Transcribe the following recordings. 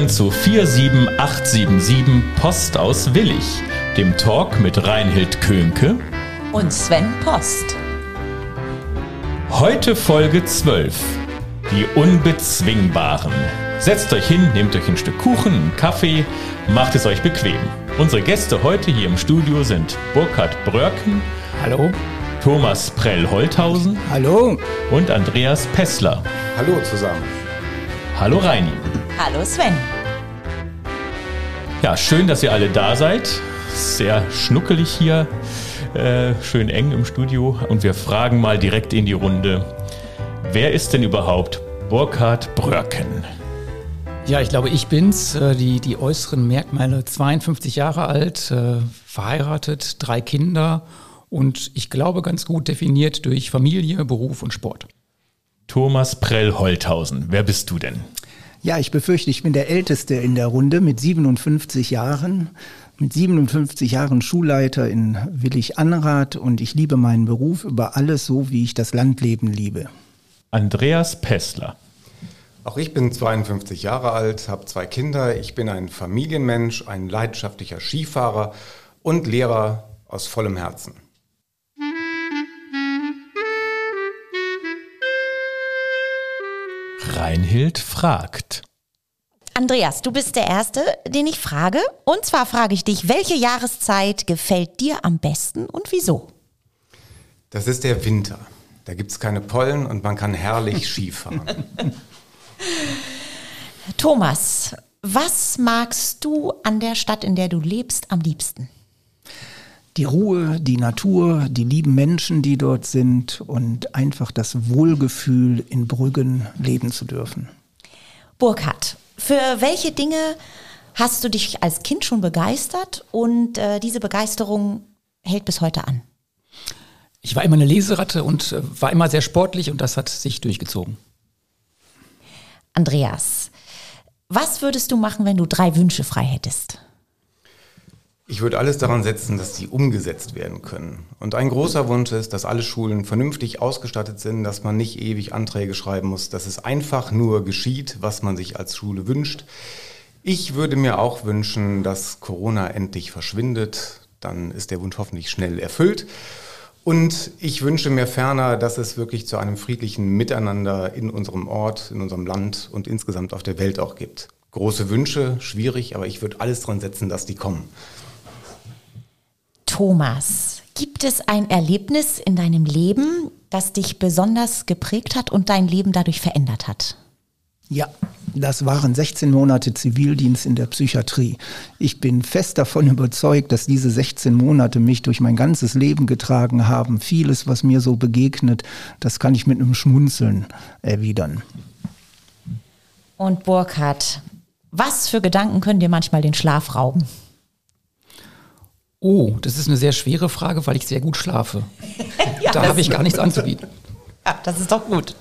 Willkommen zu 47877 Post aus Willig, dem Talk mit Reinhild Könke und Sven Post. Heute Folge 12, die Unbezwingbaren. Setzt euch hin, nehmt euch ein Stück Kuchen, einen Kaffee, macht es euch bequem. Unsere Gäste heute hier im Studio sind Burkhard Bröcken. Hallo. Thomas Prell-Holthausen. Hallo. Und Andreas Pessler. Hallo zusammen. Hallo Reini. Hallo Sven. Ja, schön, dass ihr alle da seid. Sehr schnuckelig hier, äh, schön eng im Studio. Und wir fragen mal direkt in die Runde, wer ist denn überhaupt Burkhard Bröcken? Ja, ich glaube, ich bin's. Äh, die, die äußeren Merkmale, 52 Jahre alt, äh, verheiratet, drei Kinder und ich glaube ganz gut definiert durch Familie, Beruf und Sport. Thomas Prell-Holthausen, wer bist du denn? Ja, ich befürchte, ich bin der Älteste in der Runde mit 57 Jahren. Mit 57 Jahren Schulleiter in Willig-Anrath und ich liebe meinen Beruf über alles so, wie ich das Landleben liebe. Andreas Pessler. Auch ich bin 52 Jahre alt, habe zwei Kinder. Ich bin ein Familienmensch, ein leidenschaftlicher Skifahrer und Lehrer aus vollem Herzen. Reinhild fragt. Andreas, du bist der Erste, den ich frage. Und zwar frage ich dich, welche Jahreszeit gefällt dir am besten und wieso? Das ist der Winter. Da gibt es keine Pollen und man kann herrlich Skifahren. Thomas, was magst du an der Stadt, in der du lebst, am liebsten? Die Ruhe, die Natur, die lieben Menschen, die dort sind und einfach das Wohlgefühl, in Brüggen leben zu dürfen. Burkhard, für welche Dinge hast du dich als Kind schon begeistert und äh, diese Begeisterung hält bis heute an? Ich war immer eine Leseratte und äh, war immer sehr sportlich und das hat sich durchgezogen. Andreas, was würdest du machen, wenn du drei Wünsche frei hättest? Ich würde alles daran setzen, dass sie umgesetzt werden können. Und ein großer Wunsch ist, dass alle Schulen vernünftig ausgestattet sind, dass man nicht ewig Anträge schreiben muss, dass es einfach nur geschieht, was man sich als Schule wünscht. Ich würde mir auch wünschen, dass Corona endlich verschwindet. Dann ist der Wunsch hoffentlich schnell erfüllt. Und ich wünsche mir ferner, dass es wirklich zu einem friedlichen Miteinander in unserem Ort, in unserem Land und insgesamt auf der Welt auch gibt. Große Wünsche, schwierig, aber ich würde alles dran setzen, dass die kommen. Thomas, gibt es ein Erlebnis in deinem Leben, das dich besonders geprägt hat und dein Leben dadurch verändert hat? Ja, das waren 16 Monate Zivildienst in der Psychiatrie. Ich bin fest davon überzeugt, dass diese 16 Monate mich durch mein ganzes Leben getragen haben. Vieles, was mir so begegnet, das kann ich mit einem Schmunzeln erwidern. Und Burkhard, was für Gedanken können dir manchmal den Schlaf rauben? Oh, das ist eine sehr schwere Frage, weil ich sehr gut schlafe. ja, da habe ich gar nichts anzubieten. Ja, das ist doch gut.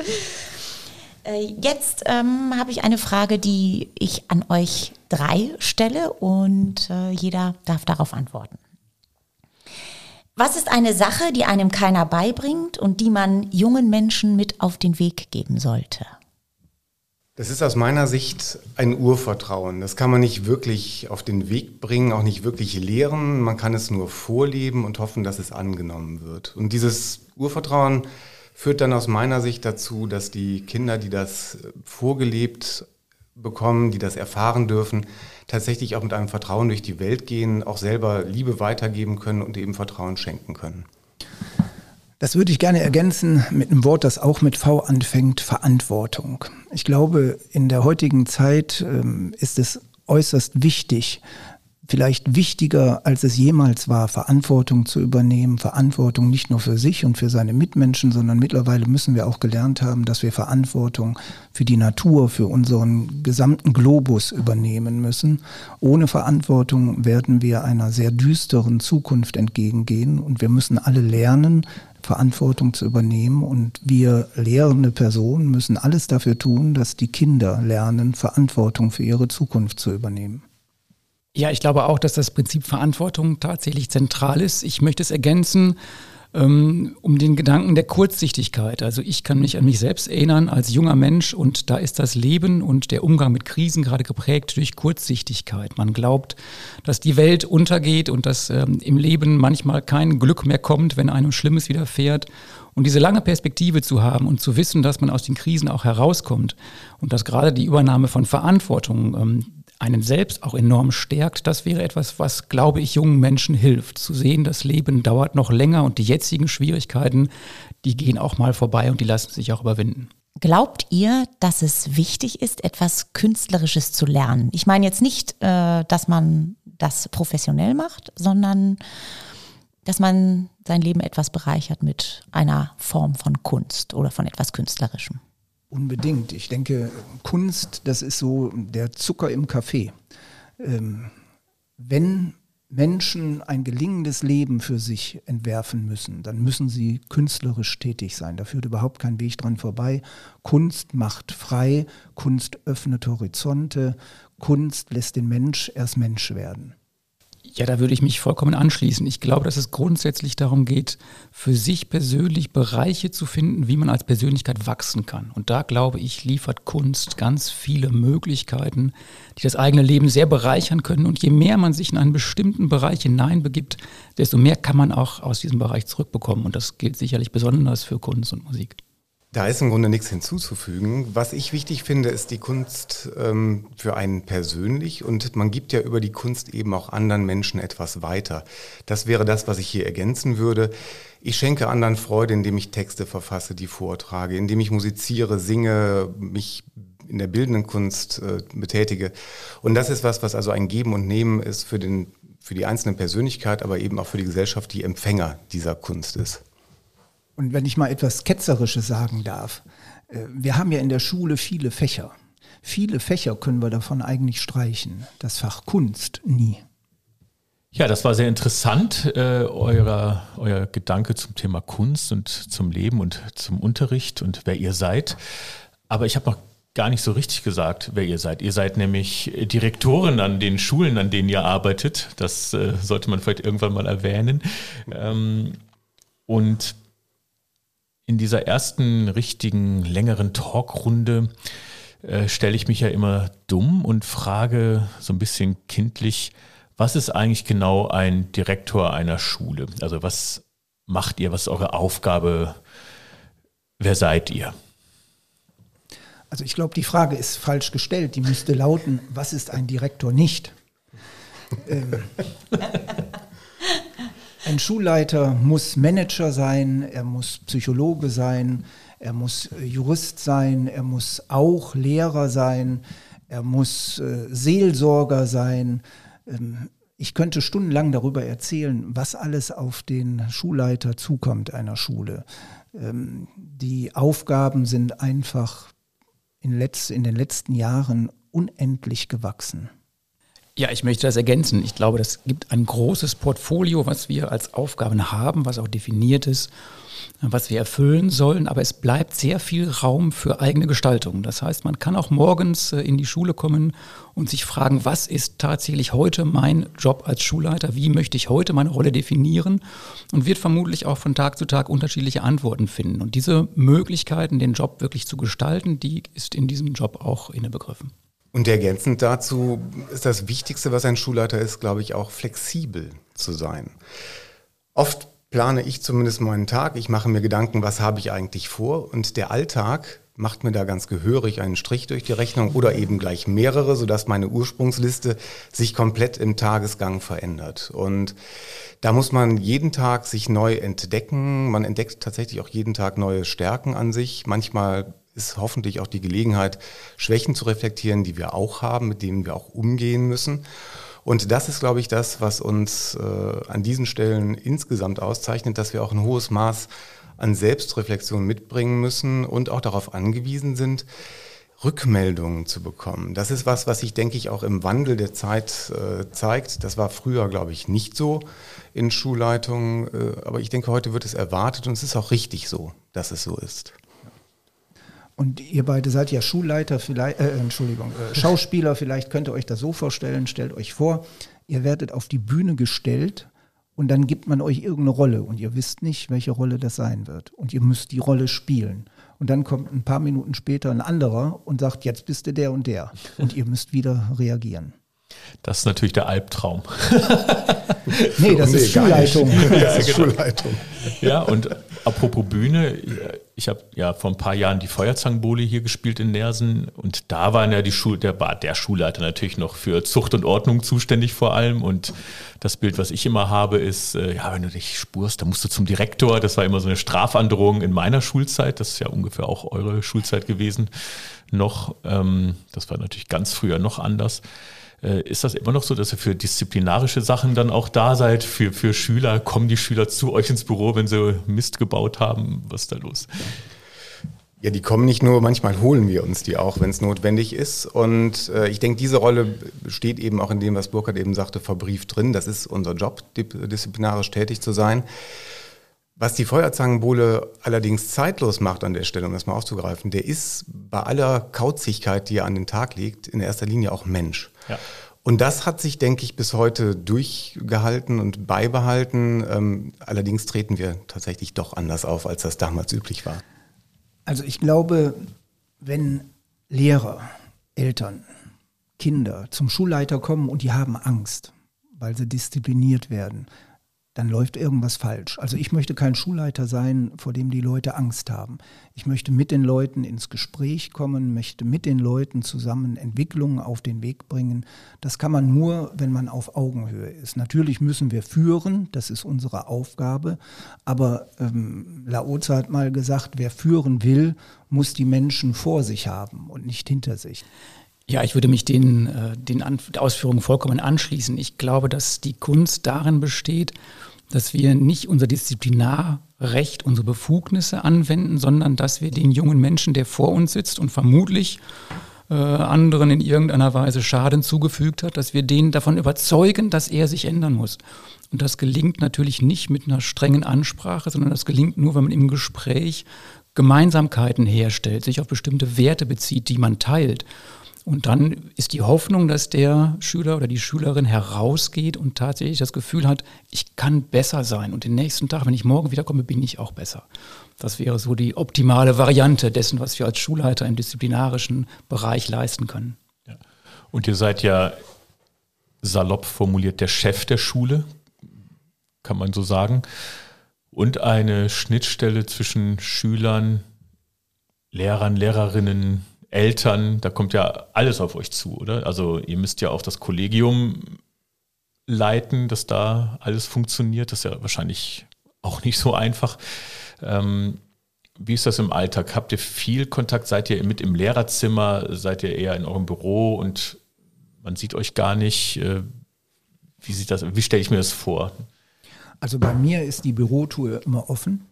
Äh, jetzt ähm, habe ich eine Frage, die ich an euch drei stelle und äh, jeder darf darauf antworten. Was ist eine Sache, die einem keiner beibringt und die man jungen Menschen mit auf den Weg geben sollte? Das ist aus meiner Sicht ein Urvertrauen. Das kann man nicht wirklich auf den Weg bringen, auch nicht wirklich lehren. Man kann es nur vorleben und hoffen, dass es angenommen wird. Und dieses Urvertrauen führt dann aus meiner Sicht dazu, dass die Kinder, die das vorgelebt bekommen, die das erfahren dürfen, tatsächlich auch mit einem Vertrauen durch die Welt gehen, auch selber Liebe weitergeben können und eben Vertrauen schenken können. Das würde ich gerne ergänzen mit einem Wort, das auch mit V anfängt, Verantwortung. Ich glaube, in der heutigen Zeit ähm, ist es äußerst wichtig, vielleicht wichtiger, als es jemals war, Verantwortung zu übernehmen. Verantwortung nicht nur für sich und für seine Mitmenschen, sondern mittlerweile müssen wir auch gelernt haben, dass wir Verantwortung für die Natur, für unseren gesamten Globus übernehmen müssen. Ohne Verantwortung werden wir einer sehr düsteren Zukunft entgegengehen und wir müssen alle lernen, Verantwortung zu übernehmen. Und wir lehrende Personen müssen alles dafür tun, dass die Kinder lernen, Verantwortung für ihre Zukunft zu übernehmen. Ja, ich glaube auch, dass das Prinzip Verantwortung tatsächlich zentral ist. Ich möchte es ergänzen ähm, um den Gedanken der Kurzsichtigkeit. Also ich kann mich an mich selbst erinnern als junger Mensch und da ist das Leben und der Umgang mit Krisen gerade geprägt durch Kurzsichtigkeit. Man glaubt, dass die Welt untergeht und dass ähm, im Leben manchmal kein Glück mehr kommt, wenn einem Schlimmes widerfährt. Und diese lange Perspektive zu haben und zu wissen, dass man aus den Krisen auch herauskommt und dass gerade die Übernahme von Verantwortung ähm, einen selbst auch enorm stärkt, das wäre etwas, was, glaube ich, jungen Menschen hilft. Zu sehen, das Leben dauert noch länger und die jetzigen Schwierigkeiten, die gehen auch mal vorbei und die lassen sich auch überwinden. Glaubt ihr, dass es wichtig ist, etwas Künstlerisches zu lernen? Ich meine jetzt nicht, äh, dass man das professionell macht, sondern dass man sein Leben etwas bereichert mit einer Form von Kunst oder von etwas Künstlerischem. Unbedingt. Ich denke, Kunst, das ist so der Zucker im Kaffee. Ähm, wenn Menschen ein gelingendes Leben für sich entwerfen müssen, dann müssen sie künstlerisch tätig sein. Da führt überhaupt kein Weg dran vorbei. Kunst macht frei, Kunst öffnet Horizonte, Kunst lässt den Mensch erst Mensch werden. Ja, da würde ich mich vollkommen anschließen. Ich glaube, dass es grundsätzlich darum geht, für sich persönlich Bereiche zu finden, wie man als Persönlichkeit wachsen kann. Und da glaube ich, liefert Kunst ganz viele Möglichkeiten, die das eigene Leben sehr bereichern können. Und je mehr man sich in einen bestimmten Bereich hineinbegibt, desto mehr kann man auch aus diesem Bereich zurückbekommen. Und das gilt sicherlich besonders für Kunst und Musik. Da ist im Grunde nichts hinzuzufügen. Was ich wichtig finde, ist die Kunst ähm, für einen persönlich und man gibt ja über die Kunst eben auch anderen Menschen etwas weiter. Das wäre das, was ich hier ergänzen würde. Ich schenke anderen Freude, indem ich Texte verfasse, die vortrage, indem ich musiziere, singe, mich in der bildenden Kunst äh, betätige. Und das ist was, was also ein Geben und Nehmen ist für, den, für die einzelne Persönlichkeit, aber eben auch für die Gesellschaft, die Empfänger dieser Kunst ist. Und wenn ich mal etwas Ketzerisches sagen darf, äh, wir haben ja in der Schule viele Fächer. Viele Fächer können wir davon eigentlich streichen. Das Fach Kunst nie. Ja, das war sehr interessant, äh, euer, euer Gedanke zum Thema Kunst und zum Leben und zum Unterricht und wer ihr seid. Aber ich habe noch gar nicht so richtig gesagt, wer ihr seid. Ihr seid nämlich Direktoren an den Schulen, an denen ihr arbeitet. Das äh, sollte man vielleicht irgendwann mal erwähnen. Ähm, und in dieser ersten richtigen längeren Talkrunde äh, stelle ich mich ja immer dumm und frage so ein bisschen kindlich, was ist eigentlich genau ein Direktor einer Schule? Also was macht ihr? Was ist eure Aufgabe? Wer seid ihr? Also ich glaube, die Frage ist falsch gestellt. Die müsste lauten, was ist ein Direktor nicht? ähm, ein Schulleiter muss Manager sein, er muss Psychologe sein, er muss äh, Jurist sein, er muss auch Lehrer sein, er muss äh, Seelsorger sein. Ähm, ich könnte stundenlang darüber erzählen, was alles auf den Schulleiter zukommt einer Schule. Ähm, die Aufgaben sind einfach in, den letzten Jahren unendlich gewachsen. Ja, ich möchte das ergänzen. Ich glaube, das gibt ein großes Portfolio, was wir als Aufgaben haben, was auch definiert ist, was wir erfüllen sollen. Aber es bleibt sehr viel Raum für eigene Gestaltung. Das heißt, man kann auch morgens äh, in die Schule kommen und sich fragen, was ist tatsächlich heute mein Job als Schulleiter? Wie möchte ich heute meine Rolle definieren? Und wird vermutlich auch von Tag zu Tag unterschiedliche Antworten finden. Und diese Möglichkeiten, den Job wirklich zu gestalten, die ist in diesem Job auch innebegriffen. Und ergänzend dazu ist das Wichtigste, was ein Schulleiter ist, glaube ich, auch flexibel zu sein. Oft plane ich zumindest meinen Tag, ich mache mir Gedanken, was habe ich eigentlich vor und der Alltag macht mir da ganz gehörig einen Strich durch die Rechnung oder eben gleich mehrere, sodass meine Ursprungsliste sich komplett im Tagesgang verändert. Und da muss man jeden Tag sich neu entdecken. Man entdeckt tatsächlich auch jeden Tag neue Stärken an sich. Manchmal ist hoffentlich auch die Gelegenheit, Schwächen zu reflektieren, die wir auch haben, mit denen wir auch umgehen müssen. Und das ist, glaube ich, das, was uns äh, an diesen Stellen insgesamt auszeichnet, dass wir auch ein hohes Maß an Selbstreflexion mitbringen müssen und auch darauf angewiesen sind, Rückmeldungen zu bekommen. Das ist was, was sich, denke ich, auch im Wandel der Zeit äh, zeigt. Das war früher, glaube ich, nicht so in Schulleitungen, äh, aber ich denke, heute wird es erwartet und es ist auch richtig so, dass es so ist. Und ihr beide seid ja Schulleiter, vielleicht, äh, Entschuldigung, äh, Schauspieler, vielleicht könnt ihr euch das so vorstellen, stellt euch vor, ihr werdet auf die Bühne gestellt und dann gibt man euch irgendeine Rolle und ihr wisst nicht, welche Rolle das sein wird. Und ihr müsst die Rolle spielen. Und dann kommt ein paar Minuten später ein anderer und sagt, jetzt bist du der und der. Und ihr müsst wieder reagieren. Das ist natürlich der Albtraum. nee, das ist Schulleitung. Ja, ist Schulleitung. Ja, und apropos Bühne, ich habe ja vor ein paar Jahren die Feuerzangenbowle hier gespielt in Nersen und da war ja die Schul der, war der Schulleiter natürlich noch für Zucht und Ordnung zuständig vor allem und das Bild, was ich immer habe, ist, äh, ja, wenn du dich spurst, dann musst du zum Direktor. Das war immer so eine Strafandrohung in meiner Schulzeit. Das ist ja ungefähr auch eure Schulzeit gewesen noch. Ähm, das war natürlich ganz früher noch anders. Äh, ist das immer noch so, dass ihr für disziplinarische Sachen dann auch da seid? Für, für Schüler, kommen die Schüler zu euch ins Büro, wenn sie Mist gebaut haben? Was ist da los? Ja, die kommen nicht nur, manchmal holen wir uns die auch, wenn es notwendig ist. Und äh, ich denke, diese Rolle steht eben auch in dem, was Burkhard eben sagte, verbrieft drin. Das ist unser Job, disziplinarisch tätig zu sein. Was die Feuerzangenbowle allerdings zeitlos macht an der Stelle, um das mal aufzugreifen, der ist bei aller Kauzigkeit, die er an den Tag legt, in erster Linie auch Mensch. Ja. Und das hat sich, denke ich, bis heute durchgehalten und beibehalten. Ähm, allerdings treten wir tatsächlich doch anders auf, als das damals üblich war. Also ich glaube, wenn Lehrer, Eltern, Kinder zum Schulleiter kommen und die haben Angst, weil sie diszipliniert werden, dann läuft irgendwas falsch. Also ich möchte kein Schulleiter sein, vor dem die Leute Angst haben. Ich möchte mit den Leuten ins Gespräch kommen, möchte mit den Leuten zusammen Entwicklungen auf den Weg bringen. Das kann man nur, wenn man auf Augenhöhe ist. Natürlich müssen wir führen, das ist unsere Aufgabe, aber ähm, Laozi hat mal gesagt, wer führen will, muss die Menschen vor sich haben und nicht hinter sich. Ja, ich würde mich den, äh, den Ausführungen vollkommen anschließen. Ich glaube, dass die Kunst darin besteht, dass wir nicht unser Disziplinarrecht, unsere Befugnisse anwenden, sondern dass wir den jungen Menschen, der vor uns sitzt und vermutlich äh, anderen in irgendeiner Weise Schaden zugefügt hat, dass wir den davon überzeugen, dass er sich ändern muss. Und das gelingt natürlich nicht mit einer strengen Ansprache, sondern das gelingt nur, wenn man im Gespräch Gemeinsamkeiten herstellt, sich auf bestimmte Werte bezieht, die man teilt. Und dann ist die Hoffnung, dass der Schüler oder die Schülerin herausgeht und tatsächlich das Gefühl hat, ich kann besser sein. Und den nächsten Tag, wenn ich morgen wiederkomme, bin ich auch besser. Das wäre so die optimale Variante dessen, was wir als Schulleiter im disziplinarischen Bereich leisten können. Ja. Und ihr seid ja salopp formuliert der Chef der Schule, kann man so sagen. Und eine Schnittstelle zwischen Schülern, Lehrern, Lehrerinnen, Eltern, da kommt ja alles auf euch zu, oder? Also ihr müsst ja auch das Kollegium leiten, dass da alles funktioniert. Das ist ja wahrscheinlich auch nicht so einfach. Ähm, wie ist das im Alltag? Habt ihr viel Kontakt? Seid ihr mit im Lehrerzimmer? Seid ihr eher in eurem Büro und man sieht euch gar nicht? Äh, wie sieht das? Wie stelle ich mir das vor? Also bei mir ist die Bürotour immer offen.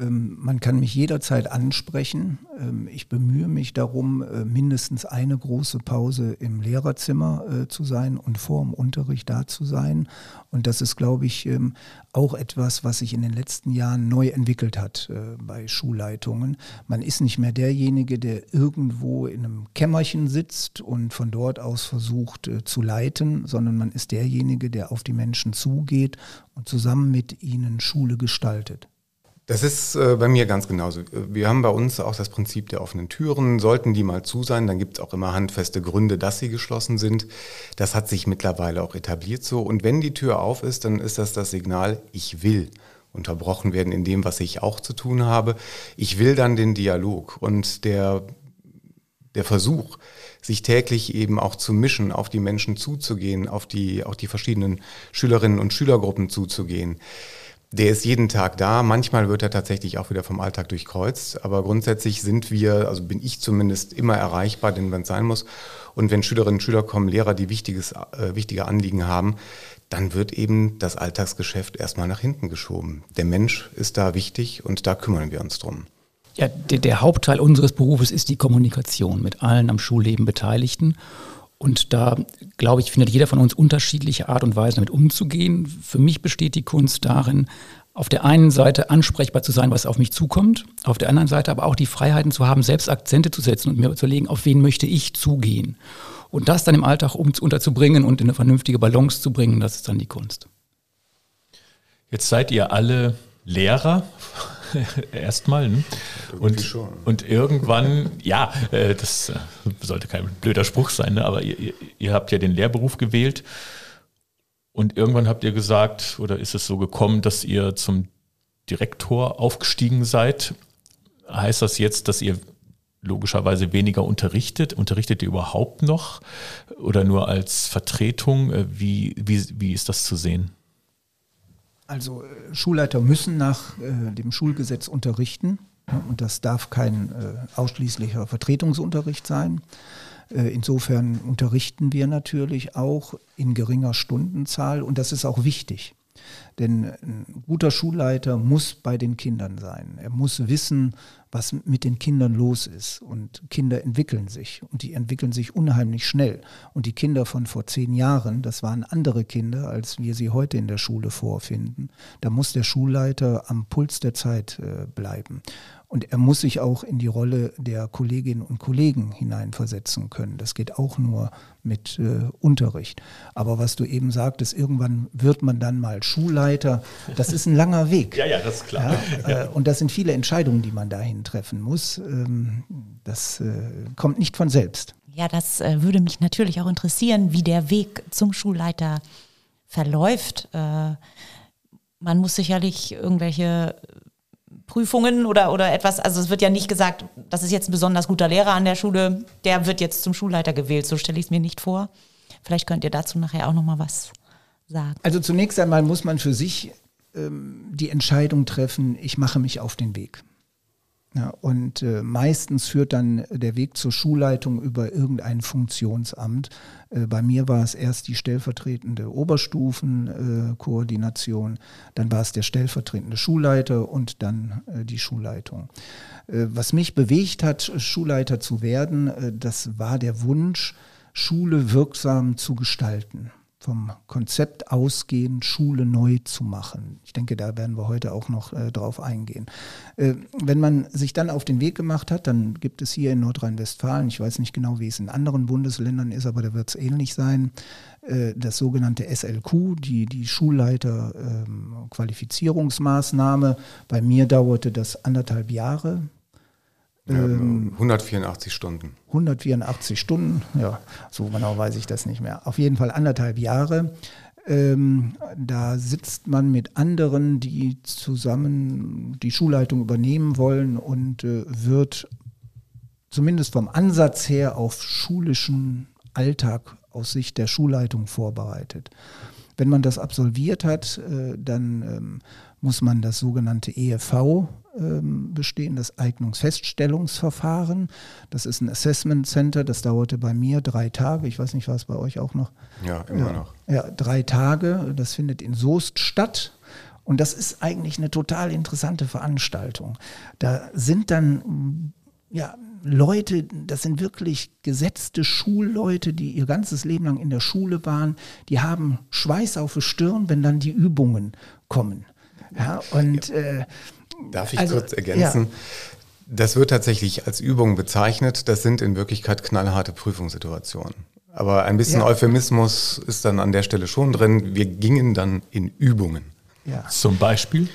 Ähm, man kann mich jederzeit ansprechen. Ähm, ich bemühe mich darum, äh, mindestens eine große Pause im Lehrerzimmer äh, zu sein und vor dem Unterricht da zu sein. Und das ist, glaube ich, ähm, auch etwas, was sich in den letzten Jahren neu entwickelt hat äh, bei Schulleitungen. Man ist nicht mehr derjenige, der irgendwo in einem Kämmerchen sitzt und von dort aus versucht zu leiten, sondern man ist derjenige, der auf die Menschen zugeht und zusammen mit ihnen Schule gestaltet. Das ist äh, bei mir ganz genauso. Wir haben bei uns auch das Prinzip der offenen Türen. Sollten die mal zu sein, dann gibt es auch immer handfeste Gründe, dass sie geschlossen sind. Das hat sich mittlerweile auch etabliert so. Und wenn die Tür auf ist, dann ist das das Signal, ich will unterbrochen werden in dem, was ich auch zu tun habe. Ich will dann den Dialog und der, der Versuch, sich täglich eben auch zu mischen, auf die Menschen zuzugehen, auf die, auch die verschiedenen Schülerinnen und Schülergruppen zuzugehen der ist jeden Tag da. Manchmal wird er tatsächlich auch wieder vom Alltag durchkreuzt. Aber grundsätzlich sind wir, also bin ich zumindest immer erreichbar, denn wenn es sein muss. Und wenn Schülerinnen und Schüler kommen, Lehrer, die wichtiges, äh, wichtige Anliegen haben, dann wird eben das Alltagsgeschäft erstmal nach hinten geschoben. Der Mensch ist da wichtig und da kümmern wir uns drum. Ja, der, der Hauptteil unseres Berufes ist die Kommunikation mit allen am Schulleben Beteiligten. Und da, glaube ich, findet jeder von uns unterschiedliche Art und Weise, damit umzugehen. Für mich besteht die Kunst darin, auf der einen Seite ansprechbar zu sein, was auf mich zukommt, auf der anderen Seite aber auch die Freiheiten zu haben, selbst Akzente zu setzen und mir zu überlegen, auf wen möchte ich zugehen. Und das dann im Alltag um, unterzubringen und in eine vernünftige Balance zu bringen, das ist dann die Kunst. Jetzt seid ihr alle Lehrer erstmal. Ne? Und, und irgendwann, ja, äh, das äh, sollte kein blöder Spruch sein, ne? aber ihr, ihr habt ja den Lehrberuf gewählt und irgendwann habt ihr gesagt, oder ist es so gekommen, dass ihr zum Direktor aufgestiegen seid. Heißt das jetzt, dass ihr logischerweise weniger unterrichtet? Unterrichtet ihr überhaupt noch oder nur als Vertretung? Äh, wie, wie, wie ist das zu sehen? Also äh, Schulleiter müssen nach äh, dem Schulgesetz unterrichten ja, und das darf kein äh, ausschließlicher Vertretungsunterricht sein. Äh, insofern unterrichten wir natürlich auch in geringer Stundenzahl und das ist auch wichtig. Denn ein guter Schulleiter muss bei den Kindern sein. Er muss wissen, was mit den Kindern los ist. Und Kinder entwickeln sich und die entwickeln sich unheimlich schnell. Und die Kinder von vor zehn Jahren, das waren andere Kinder, als wir sie heute in der Schule vorfinden. Da muss der Schulleiter am Puls der Zeit äh, bleiben. Und er muss sich auch in die Rolle der Kolleginnen und Kollegen hineinversetzen können. Das geht auch nur mit äh, Unterricht. Aber was du eben sagtest, irgendwann wird man dann mal Schulleiter. Das ist ein langer Weg. ja, ja, das ist klar. Ja, äh, und das sind viele Entscheidungen, die man dahin treffen muss. Ähm, das äh, kommt nicht von selbst. Ja, das äh, würde mich natürlich auch interessieren, wie der Weg zum Schulleiter verläuft. Äh, man muss sicherlich irgendwelche Prüfungen oder, oder etwas. Also es wird ja nicht gesagt, das ist jetzt ein besonders guter Lehrer an der Schule, der wird jetzt zum Schulleiter gewählt. So stelle ich es mir nicht vor. Vielleicht könnt ihr dazu nachher auch noch mal was sagen. Also zunächst einmal muss man für sich ähm, die Entscheidung treffen, ich mache mich auf den Weg. Ja, und äh, meistens führt dann der Weg zur Schulleitung über irgendein Funktionsamt. Äh, bei mir war es erst die stellvertretende Oberstufenkoordination, äh, dann war es der stellvertretende Schulleiter und dann äh, die Schulleitung. Äh, was mich bewegt hat, Schulleiter zu werden, äh, das war der Wunsch, Schule wirksam zu gestalten vom Konzept ausgehend, Schule neu zu machen. Ich denke, da werden wir heute auch noch äh, drauf eingehen. Äh, wenn man sich dann auf den Weg gemacht hat, dann gibt es hier in Nordrhein-Westfalen, ich weiß nicht genau, wie es in anderen Bundesländern ist, aber da wird es ähnlich sein, äh, das sogenannte SLQ, die, die Schulleiter-Qualifizierungsmaßnahme. Ähm, Bei mir dauerte das anderthalb Jahre. Ja, 184 ähm, Stunden. 184 Stunden, ja, so genau weiß ich das nicht mehr. Auf jeden Fall anderthalb Jahre. Ähm, da sitzt man mit anderen, die zusammen die Schulleitung übernehmen wollen und äh, wird zumindest vom Ansatz her auf schulischen Alltag aus Sicht der Schulleitung vorbereitet. Wenn man das absolviert hat, äh, dann ähm, muss man das sogenannte EFV ähm, bestehen, das Eignungsfeststellungsverfahren. Das ist ein Assessment Center, das dauerte bei mir drei Tage. Ich weiß nicht, war es bei euch auch noch? Ja, immer ja, noch. Ja, drei Tage. Das findet in Soest statt. Und das ist eigentlich eine total interessante Veranstaltung. Da sind dann ja, Leute, das sind wirklich gesetzte Schulleute, die ihr ganzes Leben lang in der Schule waren, die haben Schweiß auf der Stirn, wenn dann die Übungen kommen. Ja, und äh, Darf ich also, kurz ergänzen? Ja. Das wird tatsächlich als Übung bezeichnet. Das sind in Wirklichkeit knallharte Prüfungssituationen. Aber ein bisschen ja. Euphemismus ist dann an der Stelle schon drin. Wir gingen dann in Übungen. Ja. Zum Beispiel?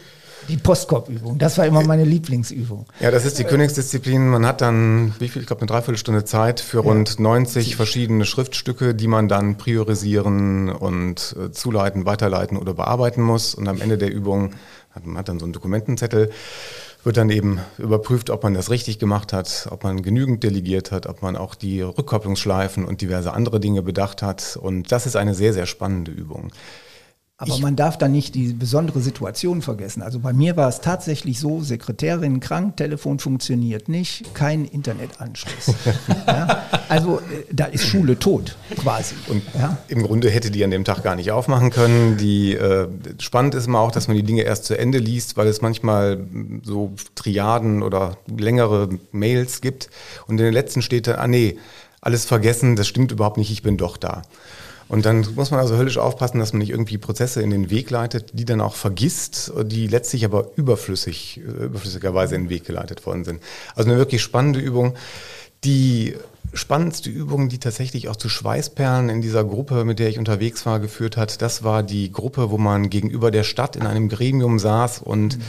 Die Postkorbübung, das war immer meine Lieblingsübung. Ja, das ist die Königsdisziplin. Man hat dann, wie viel, ich glaube, eine Dreiviertelstunde Zeit für rund 90 verschiedene Schriftstücke, die man dann priorisieren und äh, zuleiten, weiterleiten oder bearbeiten muss. Und am Ende der Übung man hat dann so einen Dokumentenzettel, wird dann eben überprüft, ob man das richtig gemacht hat, ob man genügend delegiert hat, ob man auch die Rückkopplungsschleifen und diverse andere Dinge bedacht hat. Und das ist eine sehr, sehr spannende Übung. Aber ich man darf da nicht die besondere Situation vergessen. Also bei mir war es tatsächlich so, Sekretärin krank, Telefon funktioniert nicht, kein Internetanschluss. ja? Also äh, da ist Schule tot quasi. Und ja? im Grunde hätte die an dem Tag gar nicht aufmachen können. Die, äh, spannend ist immer auch, dass man die Dinge erst zu Ende liest, weil es manchmal so Triaden oder längere Mails gibt. Und in den letzten steht dann, ah nee, alles vergessen, das stimmt überhaupt nicht, ich bin doch da. Und dann muss man also höllisch aufpassen, dass man nicht irgendwie Prozesse in den Weg leitet, die dann auch vergisst, die letztlich aber überflüssig, überflüssigerweise in den Weg geleitet worden sind. Also eine wirklich spannende Übung, die spannendste Übung, die tatsächlich auch zu Schweißperlen in dieser Gruppe, mit der ich unterwegs war, geführt hat, das war die Gruppe, wo man gegenüber der Stadt in einem Gremium saß und mhm.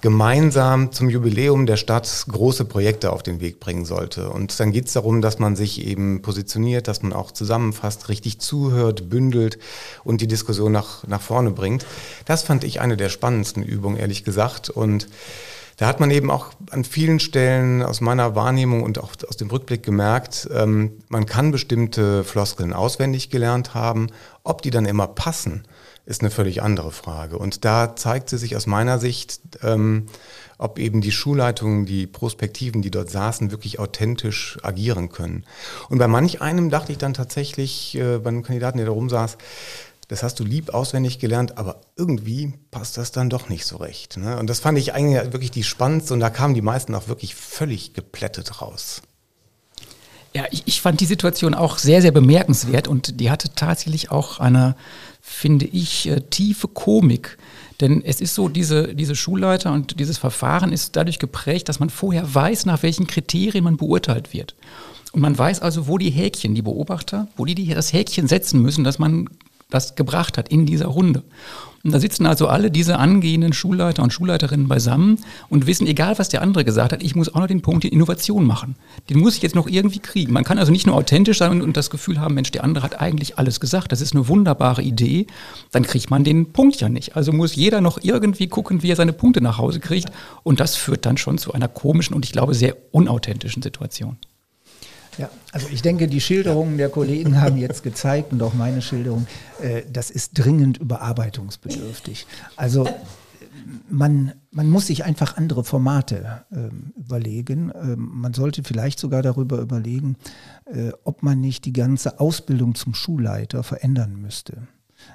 gemeinsam zum Jubiläum der Stadt große Projekte auf den Weg bringen sollte. Und dann geht es darum, dass man sich eben positioniert, dass man auch zusammenfasst, richtig zuhört, bündelt und die Diskussion nach, nach vorne bringt. Das fand ich eine der spannendsten Übungen, ehrlich gesagt. Und da hat man eben auch an vielen Stellen aus meiner Wahrnehmung und auch aus dem Rückblick gemerkt, ähm, man kann bestimmte Floskeln auswendig gelernt haben. Ob die dann immer passen, ist eine völlig andere Frage. Und da zeigte sich aus meiner Sicht, ähm, ob eben die Schulleitungen, die Prospektiven, die dort saßen, wirklich authentisch agieren können. Und bei manch einem dachte ich dann tatsächlich, äh, bei einem Kandidaten, der da rumsaß, das hast du lieb auswendig gelernt, aber irgendwie passt das dann doch nicht so recht. Ne? Und das fand ich eigentlich wirklich die spannendste und da kamen die meisten auch wirklich völlig geplättet raus. Ja, ich, ich fand die Situation auch sehr, sehr bemerkenswert und die hatte tatsächlich auch eine, finde ich, äh, tiefe Komik. Denn es ist so, diese, diese Schulleiter und dieses Verfahren ist dadurch geprägt, dass man vorher weiß, nach welchen Kriterien man beurteilt wird. Und man weiß also, wo die Häkchen, die Beobachter, wo die, die das Häkchen setzen müssen, dass man das gebracht hat in dieser Runde. Und da sitzen also alle diese angehenden Schulleiter und Schulleiterinnen beisammen und wissen, egal was der andere gesagt hat, ich muss auch noch den Punkt in Innovation machen. Den muss ich jetzt noch irgendwie kriegen. Man kann also nicht nur authentisch sein und das Gefühl haben, Mensch, der andere hat eigentlich alles gesagt, das ist eine wunderbare Idee, dann kriegt man den Punkt ja nicht. Also muss jeder noch irgendwie gucken, wie er seine Punkte nach Hause kriegt und das führt dann schon zu einer komischen und ich glaube sehr unauthentischen Situation. Ja, also ich denke, die Schilderungen der Kollegen haben jetzt gezeigt und auch meine Schilderung, äh, das ist dringend überarbeitungsbedürftig. Also man, man muss sich einfach andere Formate ähm, überlegen. Ähm, man sollte vielleicht sogar darüber überlegen, äh, ob man nicht die ganze Ausbildung zum Schulleiter verändern müsste.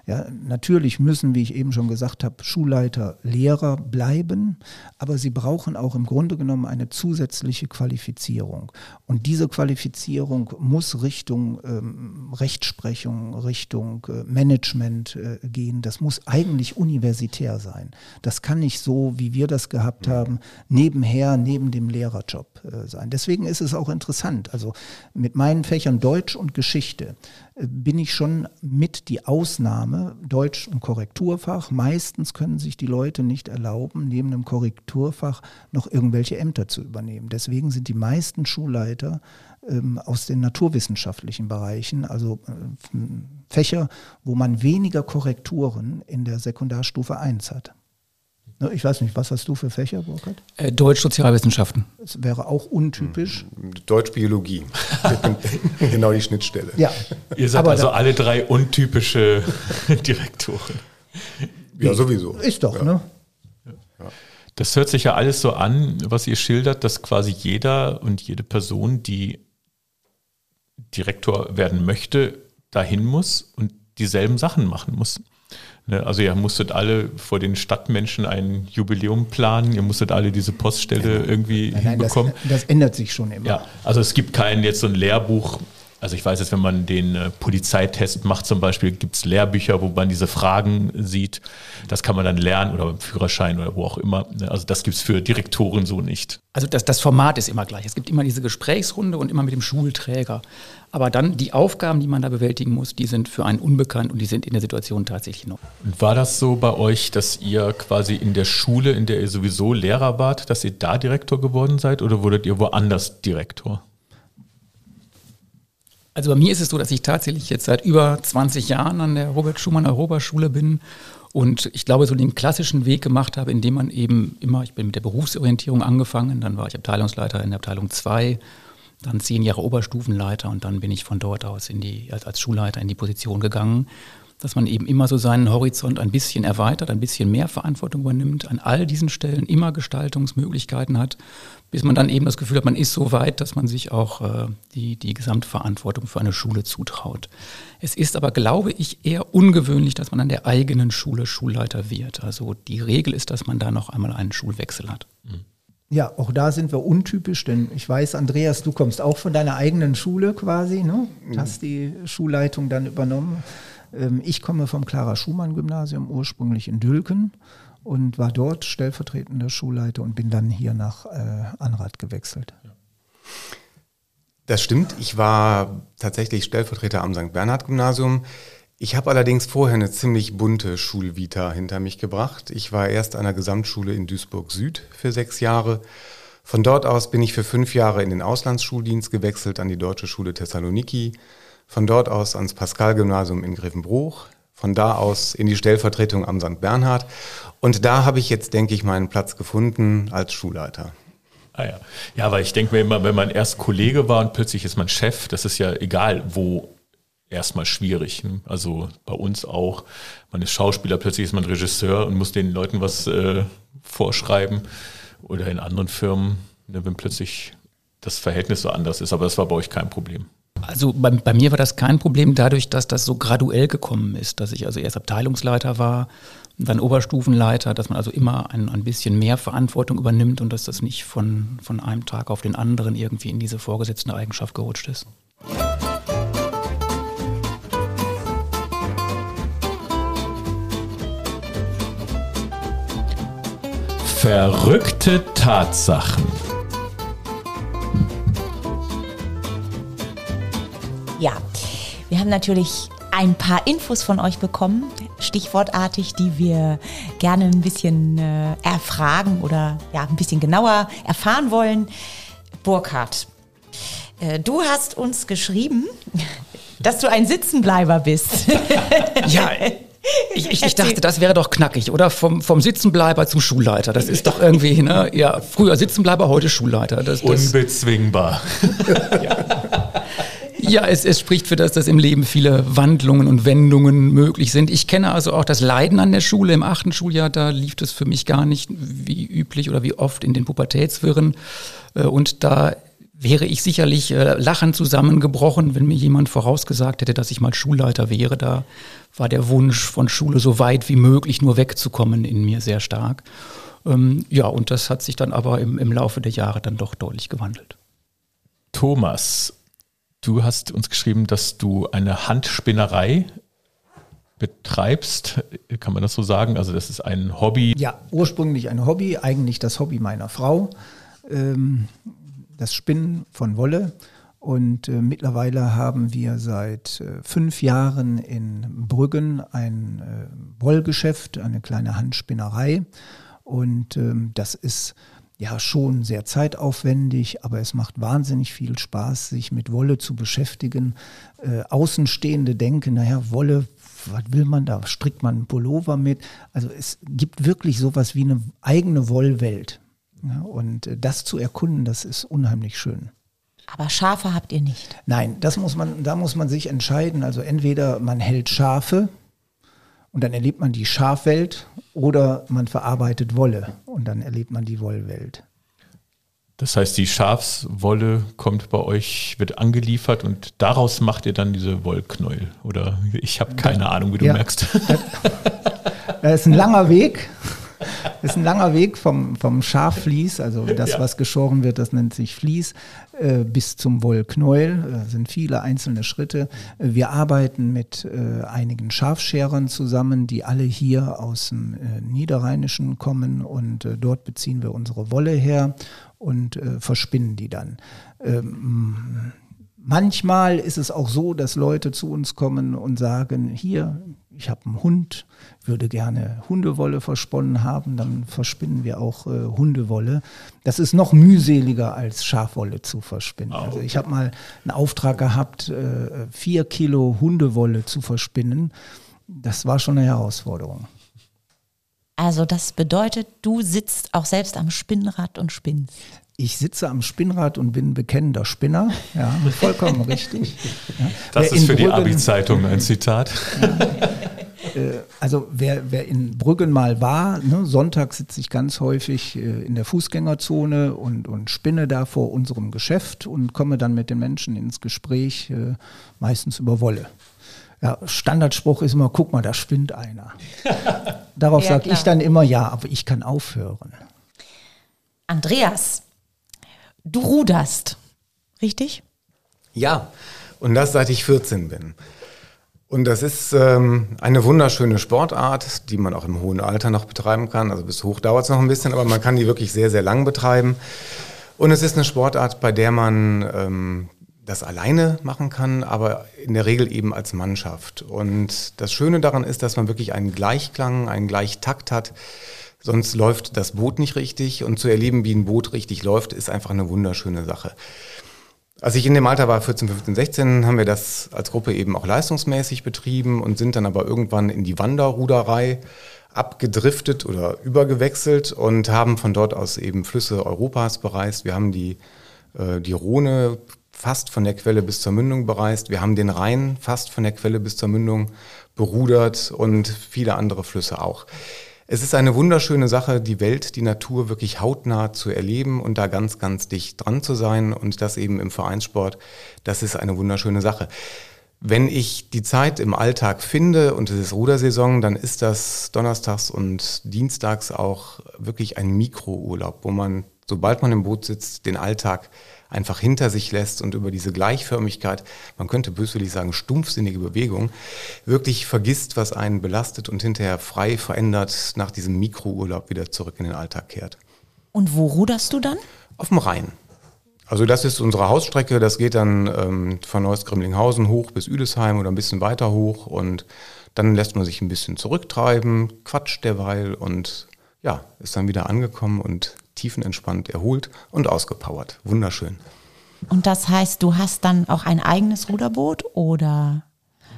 Ja, natürlich müssen, wie ich eben schon gesagt habe, Schulleiter Lehrer bleiben, aber sie brauchen auch im Grunde genommen eine zusätzliche Qualifizierung. Und diese Qualifizierung muss Richtung ähm, Rechtsprechung, Richtung äh, Management äh, gehen. Das muss eigentlich universitär sein. Das kann nicht so, wie wir das gehabt haben, nebenher, neben dem Lehrerjob äh, sein. Deswegen ist es auch interessant. Also mit meinen Fächern Deutsch und Geschichte bin ich schon mit die Ausnahme, Deutsch- und Korrekturfach. Meistens können sich die Leute nicht erlauben, neben einem Korrekturfach noch irgendwelche Ämter zu übernehmen. Deswegen sind die meisten Schulleiter ähm, aus den naturwissenschaftlichen Bereichen, also äh, Fächer, wo man weniger Korrekturen in der Sekundarstufe 1 hat. Ich weiß nicht, was hast du für Fächer, Burkhard? Äh, Deutsch, Sozialwissenschaften. Das wäre auch untypisch. Hm, Deutsch, Biologie. genau die Schnittstelle. Ja. Ihr seid also alle drei untypische Direktoren. Ja, sowieso. Ist doch, ja. ne? Das hört sich ja alles so an, was ihr schildert, dass quasi jeder und jede Person, die Direktor werden möchte, dahin muss und dieselben Sachen machen muss. Ne, also ihr musstet alle vor den Stadtmenschen ein Jubiläum planen, ihr musstet alle diese Poststelle irgendwie nein, nein, hinbekommen. Das, das, ändert sich schon immer. Ja, also es gibt kein jetzt so ein Lehrbuch, also ich weiß jetzt, wenn man den äh, Polizeitest macht zum Beispiel, gibt es Lehrbücher, wo man diese Fragen sieht. Das kann man dann lernen oder beim Führerschein oder wo auch immer. Ne? Also das gibt es für Direktoren so nicht. Also das, das Format ist immer gleich. Es gibt immer diese Gesprächsrunde und immer mit dem Schulträger. Aber dann die Aufgaben, die man da bewältigen muss, die sind für einen unbekannt und die sind in der Situation tatsächlich noch. Und war das so bei euch, dass ihr quasi in der Schule, in der ihr sowieso Lehrer wart, dass ihr da Direktor geworden seid oder wurdet ihr woanders Direktor? Also bei mir ist es so, dass ich tatsächlich jetzt seit über 20 Jahren an der Robert Schumann Europaschule bin und ich glaube, so den klassischen Weg gemacht habe, indem man eben immer, ich bin mit der Berufsorientierung angefangen, dann war ich Abteilungsleiter in der Abteilung 2, dann zehn Jahre Oberstufenleiter und dann bin ich von dort aus in die, als, als Schulleiter in die Position gegangen dass man eben immer so seinen Horizont ein bisschen erweitert, ein bisschen mehr Verantwortung übernimmt, an all diesen Stellen immer Gestaltungsmöglichkeiten hat, bis man dann eben das Gefühl hat, man ist so weit, dass man sich auch äh, die, die Gesamtverantwortung für eine Schule zutraut. Es ist aber, glaube ich, eher ungewöhnlich, dass man an der eigenen Schule Schulleiter wird. Also die Regel ist, dass man da noch einmal einen Schulwechsel hat. Ja, auch da sind wir untypisch, denn ich weiß, Andreas, du kommst auch von deiner eigenen Schule quasi, ne? hast die Schulleitung dann übernommen. Ähm, ich komme vom Clara-Schumann-Gymnasium, ursprünglich in Dülken und war dort stellvertretender Schulleiter und bin dann hier nach äh, Anrad gewechselt. Das stimmt. Ich war tatsächlich Stellvertreter am St. Bernhard Gymnasium. Ich habe allerdings vorher eine ziemlich bunte Schulvita hinter mich gebracht. Ich war erst an der Gesamtschule in Duisburg Süd für sechs Jahre. Von dort aus bin ich für fünf Jahre in den Auslandsschuldienst gewechselt an die Deutsche Schule Thessaloniki. Von dort aus ans Pascal-Gymnasium in Grevenbruch. Von da aus in die Stellvertretung am St. Bernhard. Und da habe ich jetzt, denke ich, meinen Platz gefunden als Schulleiter. Ah ja. ja, weil ich denke mir immer, wenn man erst Kollege war und plötzlich ist man Chef, das ist ja egal, wo erstmal schwierig. Ne? Also bei uns auch. Man ist Schauspieler, plötzlich ist man Regisseur und muss den Leuten was äh, vorschreiben. Oder in anderen Firmen, ne, wenn plötzlich das Verhältnis so anders ist. Aber das war bei euch kein Problem. Also bei, bei, mir war das kein Problem dadurch, dass das so graduell gekommen ist, dass ich also erst Abteilungsleiter war, dann Oberstufenleiter, dass man also immer ein, ein bisschen mehr Verantwortung übernimmt und dass das nicht von, von einem Tag auf den anderen irgendwie in diese vorgesetzte Eigenschaft gerutscht ist. Verrückte Tatsachen. Ja, wir haben natürlich ein paar Infos von euch bekommen, stichwortartig, die wir gerne ein bisschen äh, erfragen oder ja, ein bisschen genauer erfahren wollen. Burkhard, äh, du hast uns geschrieben, dass du ein Sitzenbleiber bist. ja, ich, ich, ich, dachte, das wäre doch knackig, oder? Vom, vom Sitzenbleiber zum Schulleiter. Das ist doch irgendwie, ne? Ja, früher Sitzenbleiber, heute Schulleiter. Das, das Unbezwingbar. ja. Ja, es, es spricht für das, dass im Leben viele Wandlungen und Wendungen möglich sind. Ich kenne also auch das Leiden an der Schule. Im achten Schuljahr, da lief es für mich gar nicht wie üblich oder wie oft in den Pubertätswirren. Äh, und da wäre ich sicherlich äh, lachend zusammengebrochen, wenn mir jemand vorausgesagt hätte, dass ich mal Schulleiter wäre. Da war der Wunsch von Schule so weit wie möglich nur wegzukommen in mir sehr stark. Ähm, ja, und das hat sich dann aber im, im Laufe der Jahre dann doch deutlich gewandelt. Thomas, Du hast uns geschrieben, dass du eine Handspinnerei betreibst. Kann man das so sagen? Also das ist ein Hobby. Ja, ursprünglich ein Hobby, eigentlich das Hobby meiner Frau. Ähm, das Spinnen von Wolle. Und äh, mittlerweile haben wir seit äh, fünf Jahren in Brüggen ein äh, Wollgeschäft, eine kleine Handspinnerei. Und ähm, das ist ja schon sehr zeitaufwendig, aber es macht wahnsinnig viel Spaß, sich mit Wolle zu beschäftigen. Äh, Außenstehende denken, naja, Wolle, was will man da? Strickt man einen Pullover mit? Also es gibt wirklich sowas wie eine eigene Wollwelt. Ja, und äh, das zu erkunden, das ist unheimlich schön. Aber Schafe habt ihr nicht? Nein, das muss man, da muss man sich entscheiden. Also entweder man hält Schafe, und dann erlebt man die Schafwelt oder man verarbeitet Wolle und dann erlebt man die Wollwelt. Das heißt, die Schafswolle kommt bei euch, wird angeliefert und daraus macht ihr dann diese Wollknäuel. Oder ich habe keine Ahnung, wie du ja, merkst. Das ist ein langer Weg. Das ist ein langer Weg vom, vom Schafvlies, also das, ja. was geschoren wird, das nennt sich Vlies, bis zum Wollknäuel. Das sind viele einzelne Schritte. Wir arbeiten mit äh, einigen Schafscherern zusammen, die alle hier aus dem äh, Niederrheinischen kommen und äh, dort beziehen wir unsere Wolle her und äh, verspinnen die dann. Ähm, manchmal ist es auch so, dass Leute zu uns kommen und sagen, hier, ich habe einen Hund, würde gerne Hundewolle versponnen haben, dann verspinnen wir auch äh, Hundewolle. Das ist noch mühseliger als Schafwolle zu verspinnen. Oh, okay. Also ich habe mal einen Auftrag gehabt, äh, vier Kilo Hundewolle zu verspinnen. Das war schon eine Herausforderung. Also das bedeutet, du sitzt auch selbst am Spinnrad und spinnst. Ich sitze am Spinnrad und bin bekennender Spinner. Ja, vollkommen richtig. Ja. Das wer ist für Brüggen, die Abi-Zeitung ein Zitat. Ja, äh, also wer, wer in Brüggen mal war, ne, Sonntag sitze ich ganz häufig äh, in der Fußgängerzone und, und spinne da vor unserem Geschäft und komme dann mit den Menschen ins Gespräch, äh, meistens über Wolle. Ja, Standardspruch ist immer, guck mal, da spinnt einer. Darauf ja, sage ich dann immer, ja, aber ich kann aufhören. Andreas, Du ruderst, richtig? Ja, und das seit ich 14 bin. Und das ist ähm, eine wunderschöne Sportart, die man auch im hohen Alter noch betreiben kann. Also bis hoch dauert es noch ein bisschen, aber man kann die wirklich sehr, sehr lang betreiben. Und es ist eine Sportart, bei der man ähm, das alleine machen kann, aber in der Regel eben als Mannschaft. Und das Schöne daran ist, dass man wirklich einen Gleichklang, einen Gleichtakt hat. Sonst läuft das Boot nicht richtig und zu erleben, wie ein Boot richtig läuft, ist einfach eine wunderschöne Sache. Als ich in dem Alter war, 14, 15, 16, haben wir das als Gruppe eben auch leistungsmäßig betrieben und sind dann aber irgendwann in die Wanderruderei abgedriftet oder übergewechselt und haben von dort aus eben Flüsse Europas bereist. Wir haben die, äh, die Rhone fast von der Quelle bis zur Mündung bereist. Wir haben den Rhein fast von der Quelle bis zur Mündung berudert und viele andere Flüsse auch. Es ist eine wunderschöne Sache, die Welt, die Natur wirklich hautnah zu erleben und da ganz, ganz dicht dran zu sein und das eben im Vereinssport. Das ist eine wunderschöne Sache. Wenn ich die Zeit im Alltag finde und es ist Rudersaison, dann ist das donnerstags und dienstags auch wirklich ein Mikrourlaub, wo man, sobald man im Boot sitzt, den Alltag einfach hinter sich lässt und über diese Gleichförmigkeit, man könnte böswillig sagen, stumpfsinnige Bewegung, wirklich vergisst, was einen belastet und hinterher frei verändert nach diesem Mikrourlaub wieder zurück in den Alltag kehrt. Und wo ruderst du dann? Auf dem Rhein. Also das ist unsere Hausstrecke, das geht dann ähm, von Neuss-Grimlinghausen hoch bis Üdesheim oder ein bisschen weiter hoch und dann lässt man sich ein bisschen zurücktreiben, quatscht derweil und ja, ist dann wieder angekommen und tiefenentspannt, erholt und ausgepowert. Wunderschön. Und das heißt, du hast dann auch ein eigenes Ruderboot oder?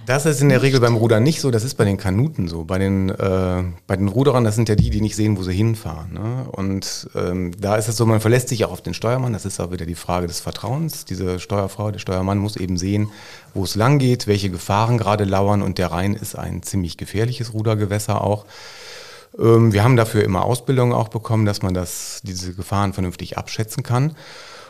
Das ist in der Regel beim Rudern nicht so, das ist bei den Kanuten so. Bei den, äh, bei den Ruderern, das sind ja die, die nicht sehen, wo sie hinfahren. Ne? Und ähm, da ist es so, man verlässt sich auch auf den Steuermann, das ist auch wieder die Frage des Vertrauens. Diese Steuerfrau, der Steuermann muss eben sehen, wo es lang geht, welche Gefahren gerade lauern und der Rhein ist ein ziemlich gefährliches Rudergewässer auch. Ähm, wir haben dafür immer Ausbildung auch bekommen, dass man das, diese Gefahren vernünftig abschätzen kann.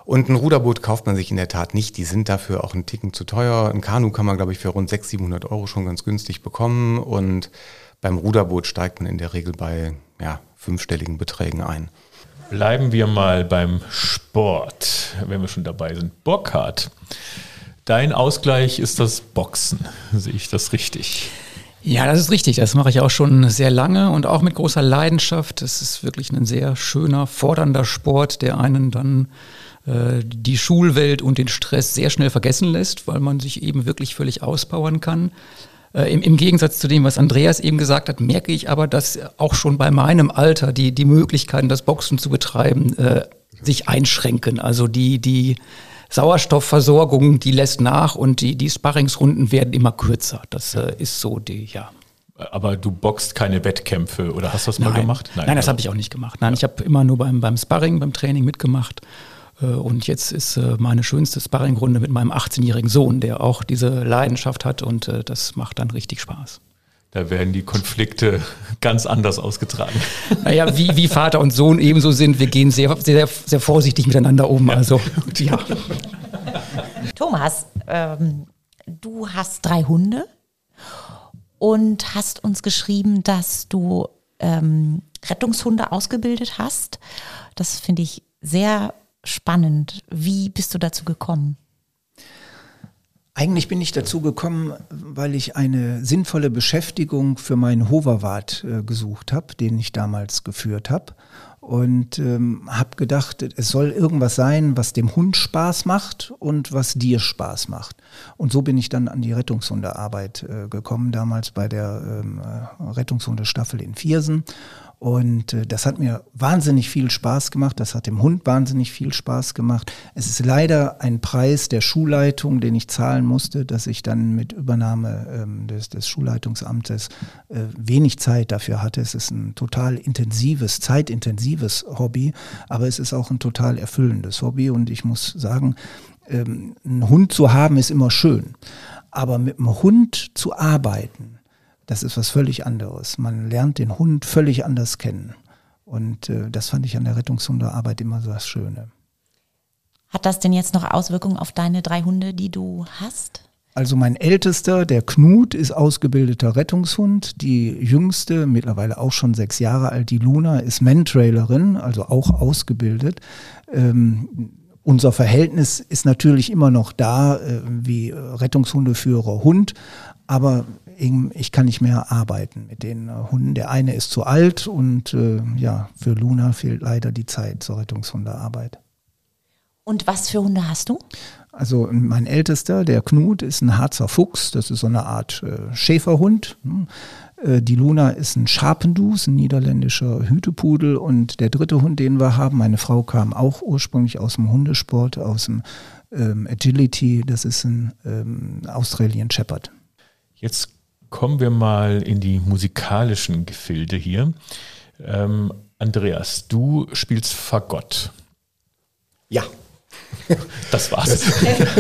Und ein Ruderboot kauft man sich in der Tat nicht. Die sind dafür auch einen Ticken zu teuer. Ein Kanu kann man, glaube ich, für rund 600, 700 Euro schon ganz günstig bekommen. Und beim Ruderboot steigt man in der Regel bei ja, fünfstelligen Beträgen ein. Bleiben wir mal beim Sport, wenn wir schon dabei sind. Burkhardt, dein Ausgleich ist das Boxen. Sehe ich das richtig? Ja, das ist richtig. Das mache ich auch schon sehr lange und auch mit großer Leidenschaft. Es ist wirklich ein sehr schöner, fordernder Sport, der einen dann äh, die Schulwelt und den Stress sehr schnell vergessen lässt, weil man sich eben wirklich völlig auspowern kann. Äh, im, Im, Gegensatz zu dem, was Andreas eben gesagt hat, merke ich aber, dass auch schon bei meinem Alter die, die Möglichkeiten, das Boxen zu betreiben, äh, sich einschränken. Also die, die Sauerstoffversorgung, die lässt nach und die, die Sparringsrunden werden immer kürzer. Das äh, ist so die, ja. Aber du boxt keine Wettkämpfe oder hast du das mal Nein. gemacht? Nein, Nein das habe ich auch nicht gemacht. Nein, ja. ich habe immer nur beim, beim Sparring, beim Training mitgemacht. Äh, und jetzt ist äh, meine schönste Sparringrunde mit meinem 18-jährigen Sohn, der auch diese Leidenschaft hat und das macht dann richtig Spaß. Da werden die Konflikte ganz anders ausgetragen. Naja, wie, wie Vater und Sohn ebenso sind, wir gehen sehr, sehr, sehr vorsichtig miteinander um. Ja. Also, ja. Thomas, ähm, du hast drei Hunde und hast uns geschrieben, dass du ähm, Rettungshunde ausgebildet hast. Das finde ich sehr spannend. Wie bist du dazu gekommen? Eigentlich bin ich dazu gekommen, weil ich eine sinnvolle Beschäftigung für meinen Hoverwart äh, gesucht habe, den ich damals geführt habe. Und ähm, habe gedacht, es soll irgendwas sein, was dem Hund Spaß macht und was dir Spaß macht. Und so bin ich dann an die Rettungshundearbeit äh, gekommen, damals bei der ähm, äh, Rettungshundestaffel in Viersen und äh, das hat mir wahnsinnig viel Spaß gemacht. Das hat dem Hund wahnsinnig viel Spaß gemacht. Es ist leider ein Preis der Schulleitung, den ich zahlen musste, dass ich dann mit Übernahme ähm, des, des Schulleitungsamtes äh, wenig Zeit dafür hatte. Es ist ein total intensives, zeitintensives Hobby, aber es ist auch ein total erfüllendes Hobby. Und ich muss sagen, ähm, einen Hund zu haben ist immer schön. Aber mit einem Hund zu arbeiten, das ist was völlig anderes. Man lernt den Hund völlig anders kennen. Und äh, das fand ich an der Rettungshundearbeit immer so das Schöne. Hat das denn jetzt noch Auswirkungen auf deine drei Hunde, die du hast? Also mein ältester, der Knut, ist ausgebildeter Rettungshund. Die jüngste, mittlerweile auch schon sechs Jahre alt, die Luna, ist Mantrailerin, also auch ausgebildet. Ähm, unser Verhältnis ist natürlich immer noch da, äh, wie Rettungshundeführer Hund, aber ich kann nicht mehr arbeiten mit den äh, Hunden. Der eine ist zu alt und äh, ja, für Luna fehlt leider die Zeit zur Rettungshundearbeit. Und was für Hunde hast du? Also mein ältester, der Knut, ist ein Harzer Fuchs. Das ist so eine Art äh, Schäferhund. Hm. Äh, die Luna ist ein Scharpendus, ein niederländischer Hütepudel. Und der dritte Hund, den wir haben, meine Frau kam auch ursprünglich aus dem Hundesport, aus dem ähm, Agility. Das ist ein ähm, Australian Shepherd. Jetzt kommen wir mal in die musikalischen Gefilde hier. Ähm, Andreas, du spielst Fagott. Ja. Das war's.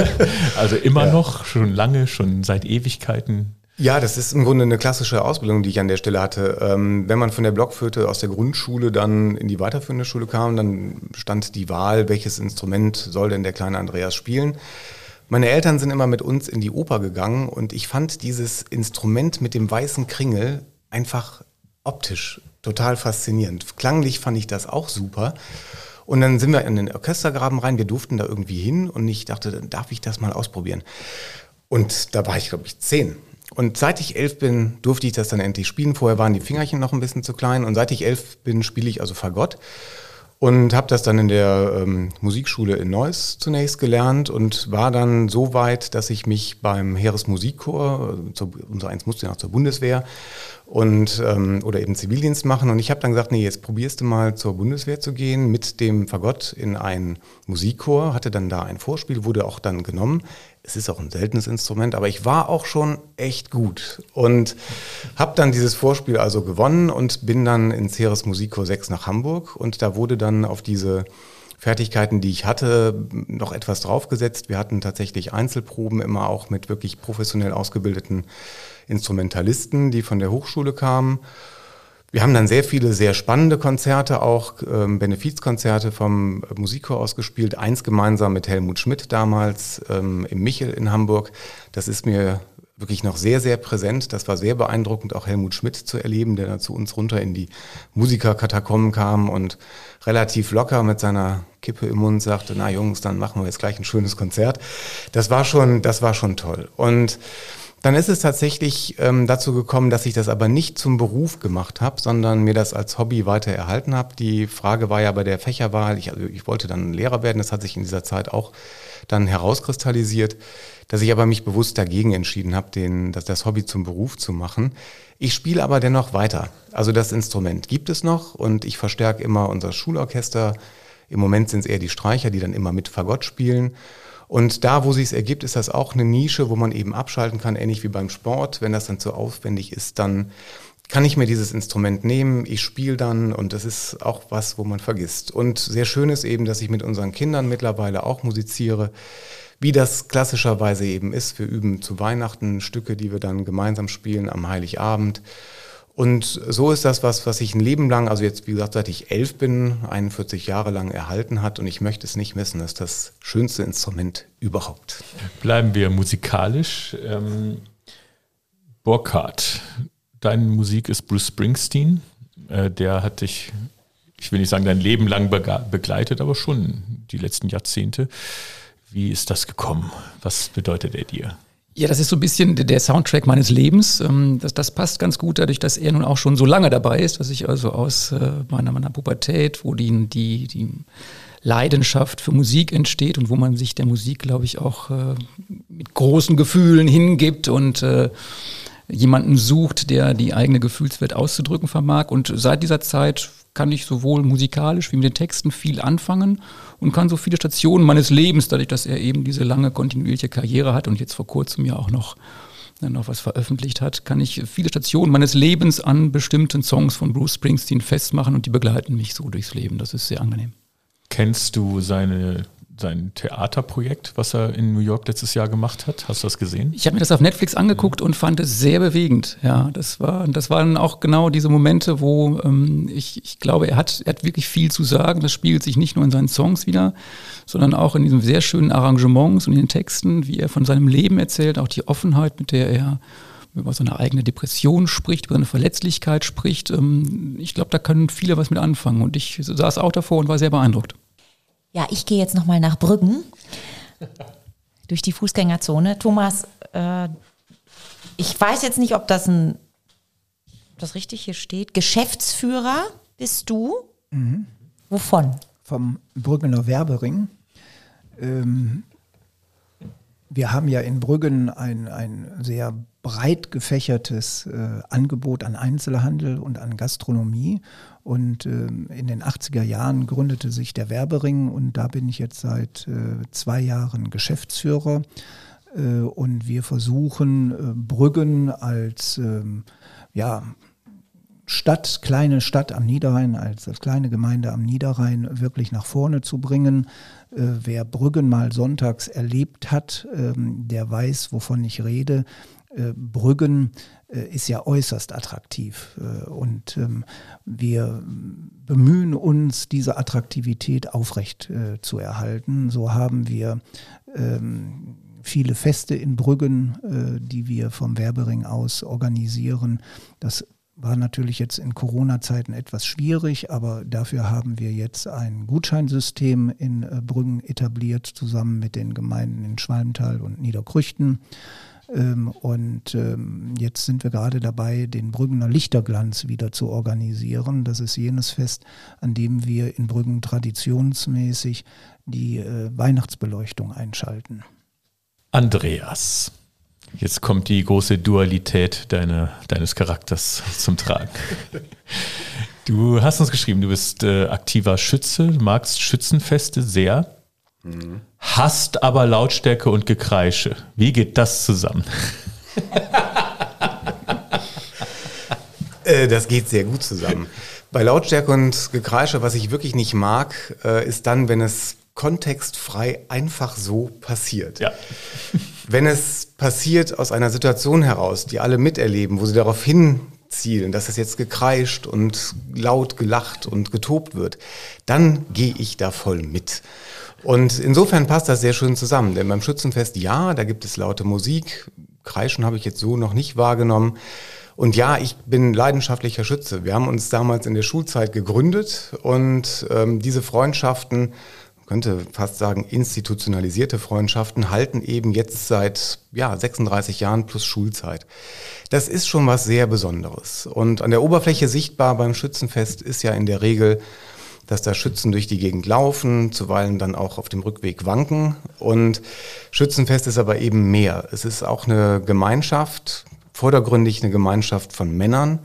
also immer ja. noch, schon lange, schon seit Ewigkeiten. Ja, das ist im Grunde eine klassische Ausbildung, die ich an der Stelle hatte. Ähm, wenn man von der Blockflöte aus der Grundschule dann in die weiterführende Schule kam, dann stand die Wahl, welches Instrument soll denn der kleine Andreas spielen. Meine Eltern sind immer mit uns in die Oper gegangen und ich fand dieses Instrument mit dem weißen Kringel einfach optisch total faszinierend. Klanglich fand ich das auch super. Und dann sind wir in den Orchestergraben rein, wir durften da irgendwie hin und ich dachte, dann darf ich das mal ausprobieren. Und da war ich, glaube ich, zehn. Und seit ich elf bin, durfte ich das dann endlich spielen. Vorher waren die Fingerchen noch ein bisschen zu klein. Und seit ich elf bin, spiele ich also Fagott. Und habe das dann in der ähm, Musikschule in Neuss zunächst gelernt und war dann so weit, dass ich mich beim Heeresmusikchor, äh, zur, unser eins musste ja noch zur Bundeswehr, und ähm, oder eben Zivildienst machen. Und ich habe dann gesagt, nee, jetzt probierst du mal zur Bundeswehr zu gehen mit dem Fagott in ein Musikchor, hatte dann da ein Vorspiel, wurde auch dann genommen. Es ist auch ein seltenes Instrument, aber ich war auch schon echt gut und habe dann dieses Vorspiel also gewonnen und bin dann ins Heeres Musikchor 6 nach Hamburg und da wurde dann auf diese Fertigkeiten, die ich hatte, noch etwas draufgesetzt. Wir hatten tatsächlich Einzelproben immer auch mit wirklich professionell ausgebildeten Instrumentalisten, die von der Hochschule kamen. Wir haben dann sehr viele sehr spannende Konzerte, auch ähm, Benefizkonzerte vom Musikchor ausgespielt. Eins gemeinsam mit Helmut Schmidt damals ähm, im Michel in Hamburg. Das ist mir wirklich noch sehr, sehr präsent. Das war sehr beeindruckend, auch Helmut Schmidt zu erleben, der dann zu uns runter in die Musikerkatakomben kam und relativ locker mit seiner Kippe im Mund sagte, na Jungs, dann machen wir jetzt gleich ein schönes Konzert. Das war schon, das war schon toll. Und dann ist es tatsächlich ähm, dazu gekommen, dass ich das aber nicht zum Beruf gemacht habe, sondern mir das als Hobby weiter erhalten habe. Die Frage war ja bei der Fächerwahl, ich, also ich wollte dann Lehrer werden, das hat sich in dieser Zeit auch dann herauskristallisiert, dass ich aber mich bewusst dagegen entschieden habe, den, das, das Hobby zum Beruf zu machen. Ich spiele aber dennoch weiter. Also das Instrument gibt es noch und ich verstärke immer unser Schulorchester. Im Moment sind es eher die Streicher, die dann immer mit Fagott spielen. Und da, wo sich es ergibt, ist das auch eine Nische, wo man eben abschalten kann, ähnlich wie beim Sport. Wenn das dann zu aufwendig ist, dann kann ich mir dieses Instrument nehmen, ich spiele dann und das ist auch was, wo man vergisst. Und sehr schön ist eben, dass ich mit unseren Kindern mittlerweile auch musiziere, wie das klassischerweise eben ist. Wir üben zu Weihnachten Stücke, die wir dann gemeinsam spielen am Heiligabend. Und so ist das was, was ich ein Leben lang, also jetzt wie gesagt, seit ich elf bin, 41 Jahre lang erhalten hat und ich möchte es nicht missen. Das ist das schönste Instrument überhaupt. Bleiben wir musikalisch. Ähm, Burkhardt, deine Musik ist Bruce Springsteen. Äh, der hat dich, ich will nicht sagen dein Leben lang begleitet, aber schon die letzten Jahrzehnte. Wie ist das gekommen? Was bedeutet er dir? Ja, das ist so ein bisschen der Soundtrack meines Lebens. Ähm, das, das passt ganz gut dadurch, dass er nun auch schon so lange dabei ist, dass ich also aus äh, meiner, meiner Pubertät, wo die, die, die Leidenschaft für Musik entsteht und wo man sich der Musik, glaube ich, auch äh, mit großen Gefühlen hingibt und äh, jemanden sucht, der die eigene Gefühlswelt auszudrücken vermag. Und seit dieser Zeit kann ich sowohl musikalisch wie mit den Texten viel anfangen und kann so viele Stationen meines Lebens, dadurch, dass er eben diese lange kontinuierliche Karriere hat und jetzt vor kurzem ja auch noch dann noch was veröffentlicht hat, kann ich viele Stationen meines Lebens an bestimmten Songs von Bruce Springsteen festmachen und die begleiten mich so durchs Leben. Das ist sehr angenehm. Kennst du seine sein Theaterprojekt, was er in New York letztes Jahr gemacht hat. Hast du das gesehen? Ich habe mir das auf Netflix angeguckt und fand es sehr bewegend. Ja, das war, das waren auch genau diese Momente, wo ähm, ich, ich glaube, er hat, er hat wirklich viel zu sagen. Das spiegelt sich nicht nur in seinen Songs wieder, sondern auch in diesen sehr schönen Arrangements und in den Texten, wie er von seinem Leben erzählt, auch die Offenheit, mit der er über seine eigene Depression spricht, über seine Verletzlichkeit spricht. Ähm, ich glaube, da können viele was mit anfangen. Und ich saß auch davor und war sehr beeindruckt. Ja, ich gehe jetzt nochmal nach Brüggen durch die Fußgängerzone. Thomas, äh, ich weiß jetzt nicht, ob das ein, das richtig hier steht, Geschäftsführer bist du. Mhm. Wovon? Vom Brüggener Werbering. Ähm, wir haben ja in Brüggen ein, ein sehr breit gefächertes äh, Angebot an Einzelhandel und an Gastronomie. Und äh, in den 80er Jahren gründete sich der Werbering und da bin ich jetzt seit äh, zwei Jahren Geschäftsführer. Äh, und wir versuchen, äh, Brüggen als ähm, ja, Stadt, kleine Stadt am Niederrhein, als, als kleine Gemeinde am Niederrhein wirklich nach vorne zu bringen. Wer Brüggen mal sonntags erlebt hat, ähm, der weiß, wovon ich rede. Brüggen ist ja äußerst attraktiv äh, und ähm, wir bemühen uns, diese Attraktivität aufrecht äh, zu erhalten. So haben wir ähm, viele Feste in Brüggen, äh, die wir vom Werbering aus organisieren. Das war natürlich jetzt in Corona-Zeiten etwas schwierig, aber dafür haben wir jetzt ein Gutscheinsystem in äh, Brüggen etabliert, zusammen mit den Gemeinden in Schwalmtal und Niederkrüchten. Ähm, und ähm, jetzt sind wir gerade dabei, den Brüggener Lichterglanz wieder zu organisieren. Das ist jenes Fest, an dem wir in Brüggen traditionsmäßig die äh, Weihnachtsbeleuchtung einschalten. Andreas. Jetzt kommt die große Dualität deine, deines Charakters zum Tragen. Du hast uns geschrieben, du bist äh, aktiver Schütze, magst Schützenfeste sehr, mhm. hast aber Lautstärke und Gekreische. Wie geht das zusammen? Äh, das geht sehr gut zusammen. Bei Lautstärke und Gekreische, was ich wirklich nicht mag, äh, ist dann, wenn es kontextfrei einfach so passiert. Ja. Wenn es passiert aus einer Situation heraus, die alle miterleben, wo sie darauf hinzielen, dass es jetzt gekreischt und laut gelacht und getobt wird, dann gehe ich da voll mit. Und insofern passt das sehr schön zusammen, denn beim Schützenfest, ja, da gibt es laute Musik, Kreischen habe ich jetzt so noch nicht wahrgenommen. Und ja, ich bin leidenschaftlicher Schütze. Wir haben uns damals in der Schulzeit gegründet und ähm, diese Freundschaften könnte fast sagen, institutionalisierte Freundschaften halten eben jetzt seit ja, 36 Jahren plus Schulzeit. Das ist schon was sehr Besonderes. Und an der Oberfläche sichtbar beim Schützenfest ist ja in der Regel, dass da Schützen durch die Gegend laufen, zuweilen dann auch auf dem Rückweg wanken. Und Schützenfest ist aber eben mehr. Es ist auch eine Gemeinschaft, vordergründig eine Gemeinschaft von Männern.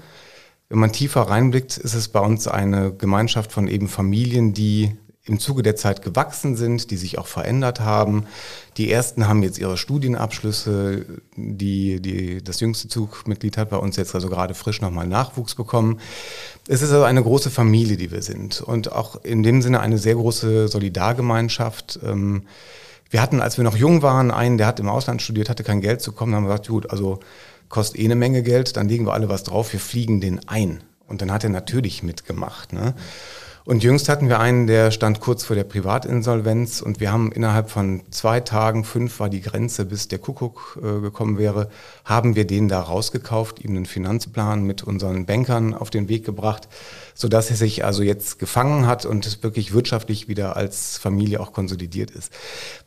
Wenn man tiefer reinblickt, ist es bei uns eine Gemeinschaft von eben Familien, die im Zuge der Zeit gewachsen sind, die sich auch verändert haben. Die ersten haben jetzt ihre Studienabschlüsse. Die, die, das jüngste Zugmitglied hat bei uns jetzt also gerade frisch nochmal Nachwuchs bekommen. Es ist also eine große Familie, die wir sind und auch in dem Sinne eine sehr große Solidargemeinschaft. Ähm, wir hatten, als wir noch jung waren, einen, der hat im Ausland studiert, hatte kein Geld zu kommen, haben gesagt, gut, also kostet eh eine Menge Geld, dann legen wir alle was drauf, wir fliegen den ein. Und dann hat er natürlich mitgemacht. Ne? Und jüngst hatten wir einen, der stand kurz vor der Privatinsolvenz und wir haben innerhalb von zwei Tagen, fünf war die Grenze, bis der Kuckuck äh, gekommen wäre, haben wir den da rausgekauft, ihm einen Finanzplan mit unseren Bankern auf den Weg gebracht, sodass er sich also jetzt gefangen hat und wirklich wirtschaftlich wieder als Familie auch konsolidiert ist.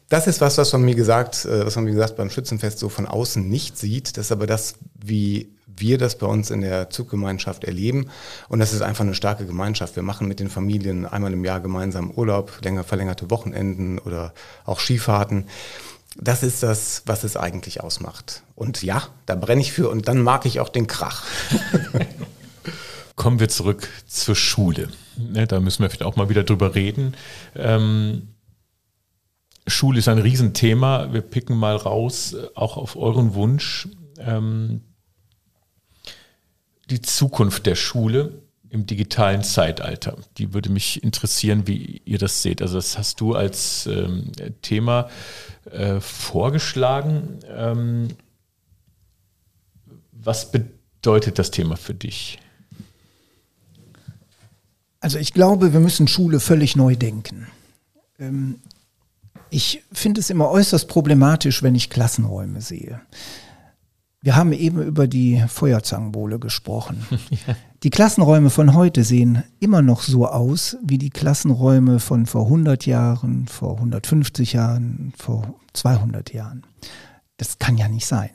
Das ist was, was man mir gesagt, äh, was man wie gesagt beim Schützenfest so von außen nicht sieht. Das ist aber das, wie wir das bei uns in der Zuggemeinschaft erleben. Und das ist einfach eine starke Gemeinschaft. Wir machen mit den Familien einmal im Jahr gemeinsam Urlaub, länger verlängerte Wochenenden oder auch Skifahrten. Das ist das, was es eigentlich ausmacht. Und ja, da brenne ich für und dann mag ich auch den Krach. Kommen wir zurück zur Schule. Ne, da müssen wir vielleicht auch mal wieder drüber reden. Ähm, Schule ist ein Riesenthema. Wir picken mal raus, äh, auch auf euren Wunsch. Ähm, die Zukunft der Schule im digitalen Zeitalter. Die würde mich interessieren, wie ihr das seht. Also das hast du als ähm, Thema äh, vorgeschlagen. Ähm, was bedeutet das Thema für dich? Also ich glaube, wir müssen Schule völlig neu denken. Ähm, ich finde es immer äußerst problematisch, wenn ich Klassenräume sehe. Wir haben eben über die Feuerzangenbowle gesprochen. ja. Die Klassenräume von heute sehen immer noch so aus wie die Klassenräume von vor 100 Jahren, vor 150 Jahren, vor 200 Jahren. Das kann ja nicht sein.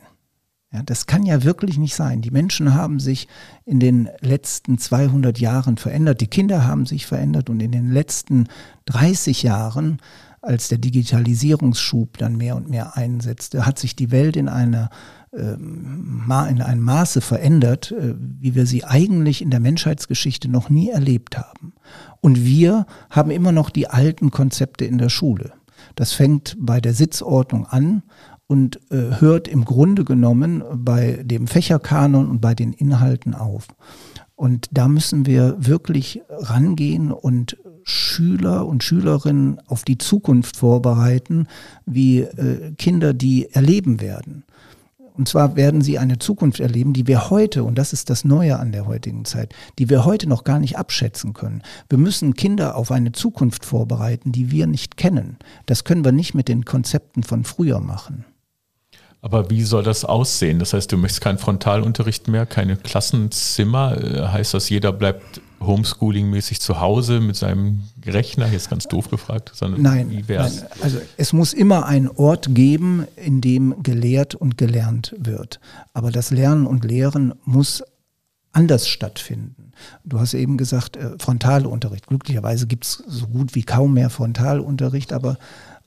Ja, das kann ja wirklich nicht sein. Die Menschen haben sich in den letzten 200 Jahren verändert, die Kinder haben sich verändert und in den letzten 30 Jahren als der Digitalisierungsschub dann mehr und mehr einsetzte, hat sich die Welt in einer in einem Maße verändert, äh, wie wir sie eigentlich in der Menschheitsgeschichte noch nie erlebt haben. Und wir haben immer noch die alten Konzepte in der Schule. Das fängt bei der Sitzordnung an und äh, hört im Grunde genommen bei dem Fächerkanon und bei den Inhalten auf. Und da müssen wir wirklich rangehen und Schüler und Schülerinnen auf die Zukunft vorbereiten, wie äh, Kinder die erleben werden. Und zwar werden sie eine Zukunft erleben, die wir heute, und das ist das Neue an der heutigen Zeit, die wir heute noch gar nicht abschätzen können. Wir müssen Kinder auf eine Zukunft vorbereiten, die wir nicht kennen. Das können wir nicht mit den Konzepten von früher machen. Aber wie soll das aussehen? Das heißt, du möchtest keinen Frontalunterricht mehr, keine Klassenzimmer. Äh, heißt das, jeder bleibt Homeschooling-mäßig zu Hause mit seinem Rechner? Jetzt ganz doof gefragt. Sondern nein, nein, also es muss immer einen Ort geben, in dem gelehrt und gelernt wird. Aber das Lernen und Lehren muss anders stattfinden. Du hast eben gesagt, äh, Frontalunterricht. Glücklicherweise gibt es so gut wie kaum mehr Frontalunterricht, aber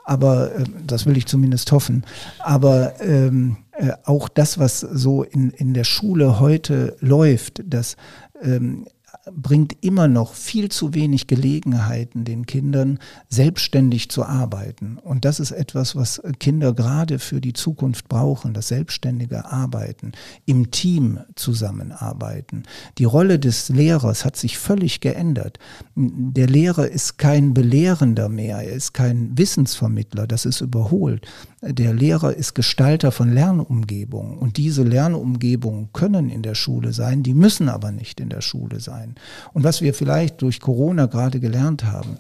aber äh, das will ich zumindest hoffen. Aber ähm, äh, auch das, was so in, in der Schule heute läuft, dass ähm, bringt immer noch viel zu wenig Gelegenheiten den Kindern, selbstständig zu arbeiten. Und das ist etwas, was Kinder gerade für die Zukunft brauchen, das selbstständige Arbeiten, im Team zusammenarbeiten. Die Rolle des Lehrers hat sich völlig geändert. Der Lehrer ist kein Belehrender mehr, er ist kein Wissensvermittler, das ist überholt. Der Lehrer ist Gestalter von Lernumgebungen und diese Lernumgebungen können in der Schule sein, die müssen aber nicht in der Schule sein. Und was wir vielleicht durch Corona gerade gelernt haben,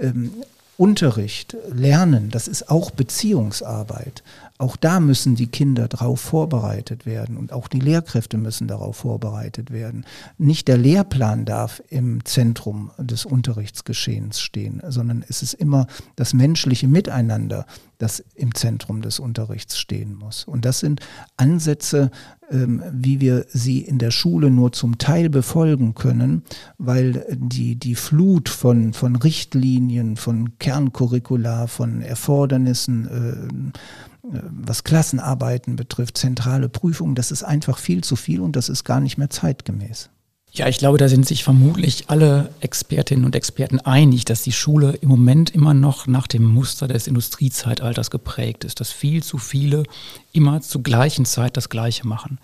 ähm, Unterricht, Lernen, das ist auch Beziehungsarbeit. Auch da müssen die Kinder darauf vorbereitet werden und auch die Lehrkräfte müssen darauf vorbereitet werden. Nicht der Lehrplan darf im Zentrum des Unterrichtsgeschehens stehen, sondern es ist immer das menschliche Miteinander, das im Zentrum des Unterrichts stehen muss. Und das sind Ansätze, ähm, wie wir sie in der Schule nur zum Teil befolgen können, weil die, die Flut von, von Richtlinien, von Kerncurricula, von Erfordernissen, äh, was Klassenarbeiten betrifft, zentrale Prüfungen, das ist einfach viel zu viel und das ist gar nicht mehr zeitgemäß. Ja, ich glaube, da sind sich vermutlich alle Expertinnen und Experten einig, dass die Schule im Moment immer noch nach dem Muster des Industriezeitalters geprägt ist, dass viel zu viele immer zur gleichen Zeit das Gleiche machen.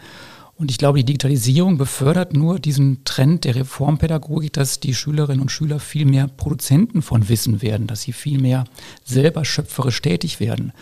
Und ich glaube, die Digitalisierung befördert nur diesen Trend der Reformpädagogik, dass die Schülerinnen und Schüler viel mehr Produzenten von Wissen werden, dass sie viel mehr selber schöpferisch tätig werden.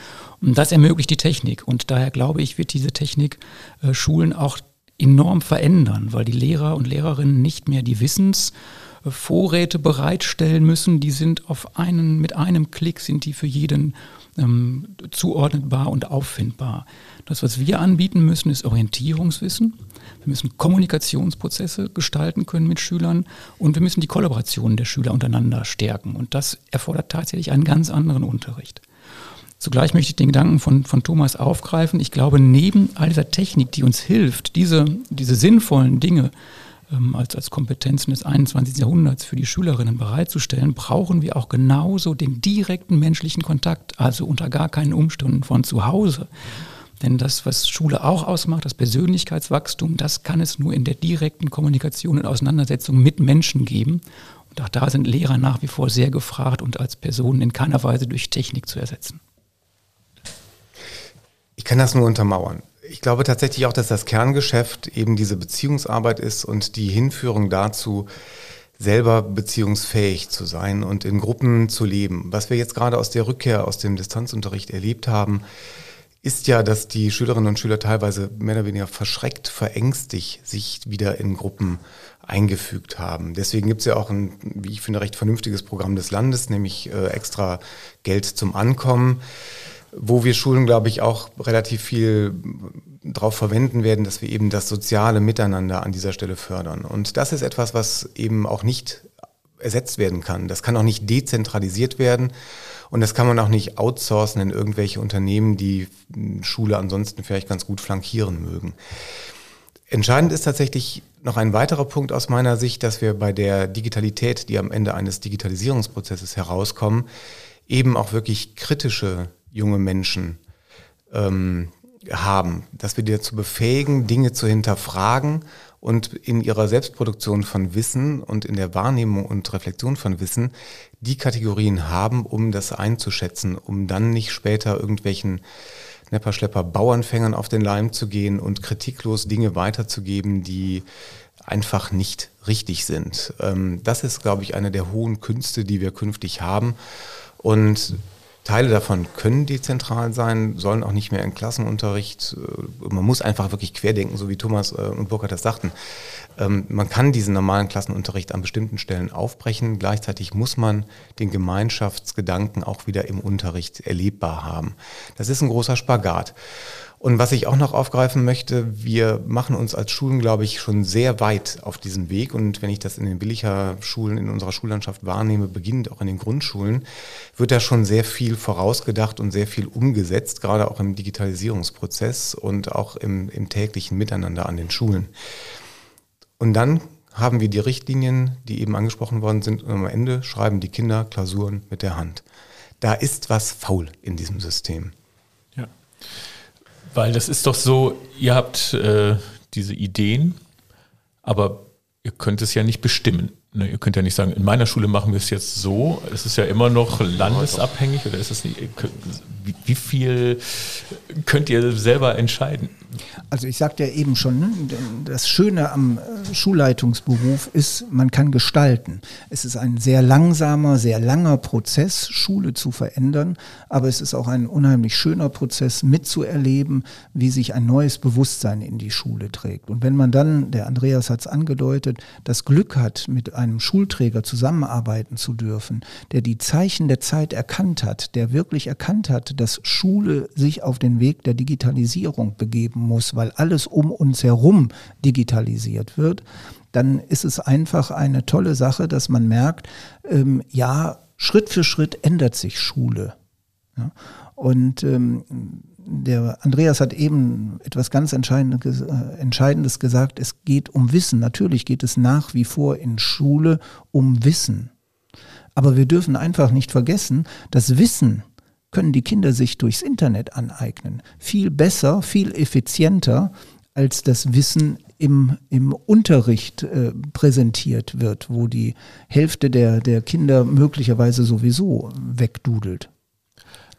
Das ermöglicht die Technik. Und daher glaube ich, wird diese Technik äh, Schulen auch enorm verändern, weil die Lehrer und Lehrerinnen nicht mehr die Wissensvorräte bereitstellen müssen. Die sind auf einen, mit einem Klick sind die für jeden ähm, zuordnetbar und auffindbar. Das, was wir anbieten müssen, ist Orientierungswissen. Wir müssen Kommunikationsprozesse gestalten können mit Schülern und wir müssen die Kollaboration der Schüler untereinander stärken. Und das erfordert tatsächlich einen ganz anderen Unterricht. Zugleich möchte ich den Gedanken von, von Thomas aufgreifen. Ich glaube, neben all dieser Technik, die uns hilft, diese, diese sinnvollen Dinge ähm, als, als Kompetenzen des 21. Jahrhunderts für die Schülerinnen bereitzustellen, brauchen wir auch genauso den direkten menschlichen Kontakt, also unter gar keinen Umständen von zu Hause. Denn das, was Schule auch ausmacht, das Persönlichkeitswachstum, das kann es nur in der direkten Kommunikation und Auseinandersetzung mit Menschen geben. Und auch da sind Lehrer nach wie vor sehr gefragt und als Personen in keiner Weise durch Technik zu ersetzen. Ich kann das nur untermauern. Ich glaube tatsächlich auch, dass das Kerngeschäft eben diese Beziehungsarbeit ist und die Hinführung dazu, selber beziehungsfähig zu sein und in Gruppen zu leben. Was wir jetzt gerade aus der Rückkehr aus dem Distanzunterricht erlebt haben, ist ja, dass die Schülerinnen und Schüler teilweise mehr oder weniger verschreckt, verängstigt sich wieder in Gruppen eingefügt haben. Deswegen gibt es ja auch ein, wie ich finde, recht vernünftiges Programm des Landes, nämlich äh, extra Geld zum Ankommen wo wir Schulen, glaube ich, auch relativ viel darauf verwenden werden, dass wir eben das soziale Miteinander an dieser Stelle fördern. Und das ist etwas, was eben auch nicht ersetzt werden kann. Das kann auch nicht dezentralisiert werden und das kann man auch nicht outsourcen in irgendwelche Unternehmen, die Schule ansonsten vielleicht ganz gut flankieren mögen. Entscheidend ist tatsächlich noch ein weiterer Punkt aus meiner Sicht, dass wir bei der Digitalität, die am Ende eines Digitalisierungsprozesses herauskommen, eben auch wirklich kritische junge Menschen ähm, haben, dass wir die dazu befähigen, Dinge zu hinterfragen und in ihrer Selbstproduktion von Wissen und in der Wahrnehmung und Reflexion von Wissen die Kategorien haben, um das einzuschätzen, um dann nicht später irgendwelchen Nepperschlepper Bauernfängern auf den Leim zu gehen und kritiklos Dinge weiterzugeben, die einfach nicht richtig sind. Ähm, das ist, glaube ich, eine der hohen Künste, die wir künftig haben. Und Teile davon können dezentral sein, sollen auch nicht mehr in Klassenunterricht. Äh, man muss einfach wirklich querdenken, so wie Thomas äh, und Burkhard das sagten. Ähm, man kann diesen normalen Klassenunterricht an bestimmten Stellen aufbrechen. Gleichzeitig muss man den Gemeinschaftsgedanken auch wieder im Unterricht erlebbar haben. Das ist ein großer Spagat. Und was ich auch noch aufgreifen möchte, wir machen uns als Schulen, glaube ich, schon sehr weit auf diesem Weg. Und wenn ich das in den Willicher Schulen in unserer Schullandschaft wahrnehme, beginnend auch in den Grundschulen, wird da schon sehr viel vorausgedacht und sehr viel umgesetzt, gerade auch im Digitalisierungsprozess und auch im, im täglichen Miteinander an den Schulen. Und dann haben wir die Richtlinien, die eben angesprochen worden sind, und am Ende schreiben die Kinder Klausuren mit der Hand. Da ist was faul in diesem System. Ja. Weil das ist doch so, ihr habt äh, diese Ideen, aber ihr könnt es ja nicht bestimmen. Ne, ihr könnt ja nicht sagen, in meiner Schule machen wir es jetzt so. Es ist ja immer noch landesabhängig oder ist es nicht? Wie, wie viel könnt ihr selber entscheiden? Also ich sagte ja eben schon, ne, das Schöne am äh, Schulleitungsberuf ist, man kann gestalten. Es ist ein sehr langsamer, sehr langer Prozess, Schule zu verändern, aber es ist auch ein unheimlich schöner Prozess mitzuerleben, wie sich ein neues Bewusstsein in die Schule trägt. Und wenn man dann, der Andreas hat es angedeutet, das Glück hat, mit einem Schulträger zusammenarbeiten zu dürfen, der die Zeichen der Zeit erkannt hat, der wirklich erkannt hat, dass Schule sich auf den Weg der Digitalisierung begeben muss, weil alles um uns herum digitalisiert wird, dann ist es einfach eine tolle Sache, dass man merkt, ähm, ja, Schritt für Schritt ändert sich Schule. Ja? Und ähm, der Andreas hat eben etwas ganz Entscheidendes, äh, Entscheidendes gesagt. Es geht um Wissen. Natürlich geht es nach wie vor in Schule um Wissen. Aber wir dürfen einfach nicht vergessen, dass Wissen können die Kinder sich durchs Internet aneignen. Viel besser, viel effizienter, als das Wissen im, im Unterricht äh, präsentiert wird, wo die Hälfte der, der Kinder möglicherweise sowieso wegdudelt.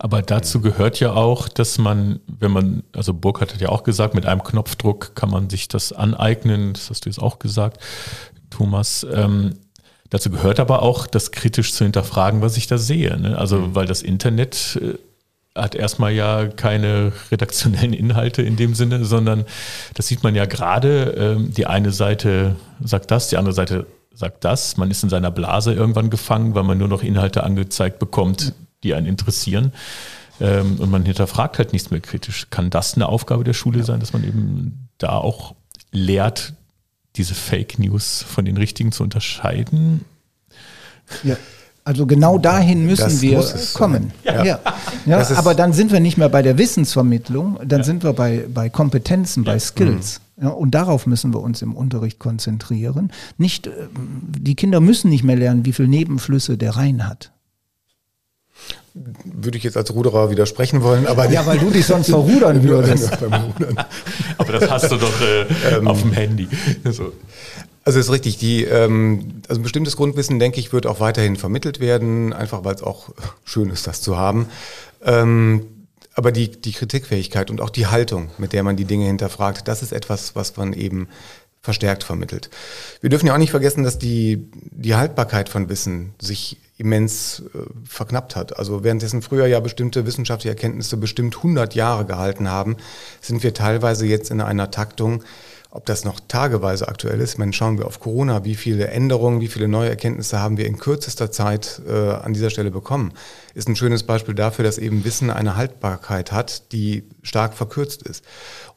Aber dazu gehört ja auch, dass man, wenn man, also Burkhardt hat ja auch gesagt, mit einem Knopfdruck kann man sich das aneignen, das hast du jetzt auch gesagt, Thomas. Ähm, Dazu gehört aber auch, das kritisch zu hinterfragen, was ich da sehe. Ne? Also, mhm. weil das Internet äh, hat erstmal ja keine redaktionellen Inhalte in dem Sinne, sondern das sieht man ja gerade. Ähm, die eine Seite sagt das, die andere Seite sagt das. Man ist in seiner Blase irgendwann gefangen, weil man nur noch Inhalte angezeigt bekommt, die einen interessieren. Ähm, und man hinterfragt halt nichts mehr kritisch. Kann das eine Aufgabe der Schule sein, dass man eben da auch lehrt, diese Fake News von den richtigen zu unterscheiden? Ja. Also genau dahin müssen das wir kommen. Ja. ja. ja. aber dann sind wir nicht mehr bei der Wissensvermittlung, dann ja. sind wir bei, bei Kompetenzen, bei Skills. Mhm. Ja, und darauf müssen wir uns im Unterricht konzentrieren. Nicht, äh, die Kinder müssen nicht mehr lernen, wie viele Nebenflüsse der Rhein hat würde ich jetzt als Ruderer widersprechen wollen, aber ja, weil du dich sonst verrudern würdest. aber das hast du doch äh, ähm, auf dem Handy. So. Also ist richtig. Die, ähm, also ein bestimmtes Grundwissen, denke ich, wird auch weiterhin vermittelt werden, einfach weil es auch schön ist, das zu haben. Ähm, aber die, die Kritikfähigkeit und auch die Haltung, mit der man die Dinge hinterfragt, das ist etwas, was man eben verstärkt vermittelt. Wir dürfen ja auch nicht vergessen, dass die, die Haltbarkeit von Wissen sich immens äh, verknappt hat. Also währenddessen früher ja bestimmte wissenschaftliche Erkenntnisse bestimmt 100 Jahre gehalten haben, sind wir teilweise jetzt in einer Taktung, ob das noch tageweise aktuell ist, meine, schauen wir auf Corona, wie viele Änderungen, wie viele neue Erkenntnisse haben wir in kürzester Zeit äh, an dieser Stelle bekommen, ist ein schönes Beispiel dafür, dass eben Wissen eine Haltbarkeit hat, die stark verkürzt ist.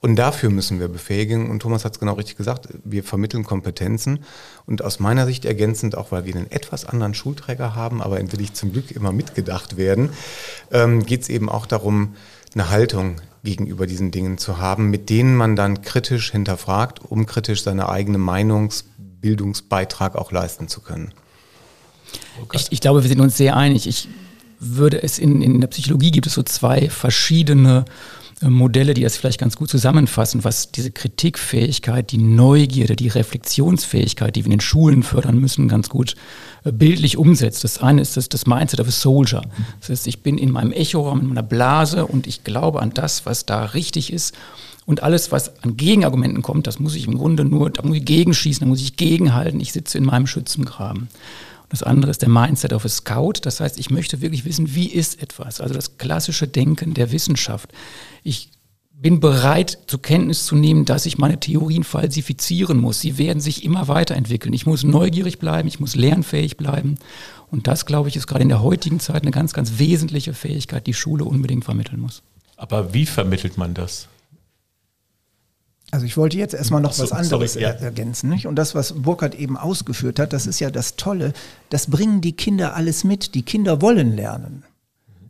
Und dafür müssen wir befähigen, und Thomas hat es genau richtig gesagt, wir vermitteln Kompetenzen und aus meiner Sicht ergänzend, auch weil wir einen etwas anderen Schulträger haben, aber in will ich zum Glück immer mitgedacht werden, ähm, geht es eben auch darum, eine Haltung gegenüber diesen Dingen zu haben, mit denen man dann kritisch hinterfragt, um kritisch seine eigene Meinungsbildungsbeitrag auch leisten zu können. Ich, ich glaube, wir sind uns sehr einig. Ich würde es in, in der Psychologie gibt es so zwei verschiedene Modelle, die das vielleicht ganz gut zusammenfassen, was diese Kritikfähigkeit, die Neugierde, die Reflexionsfähigkeit, die wir in den Schulen fördern müssen, ganz gut äh, bildlich umsetzt. Das eine ist das, das Mindset of a Soldier. Das heißt, ich bin in meinem Echoraum, in meiner Blase und ich glaube an das, was da richtig ist. Und alles, was an Gegenargumenten kommt, das muss ich im Grunde nur, da muss ich gegenschießen, da muss ich gegenhalten. Ich sitze in meinem Schützengraben. Das andere ist der Mindset of a Scout. Das heißt, ich möchte wirklich wissen, wie ist etwas? Also das klassische Denken der Wissenschaft. Ich bin bereit, zur Kenntnis zu nehmen, dass ich meine Theorien falsifizieren muss. Sie werden sich immer weiterentwickeln. Ich muss neugierig bleiben, ich muss lernfähig bleiben. Und das, glaube ich, ist gerade in der heutigen Zeit eine ganz, ganz wesentliche Fähigkeit, die Schule unbedingt vermitteln muss. Aber wie vermittelt man das? Also ich wollte jetzt erstmal noch so, was anderes sorry, ja. ergänzen. Nicht? Und das, was Burkhardt eben ausgeführt hat, das ist ja das Tolle, das bringen die Kinder alles mit. Die Kinder wollen lernen.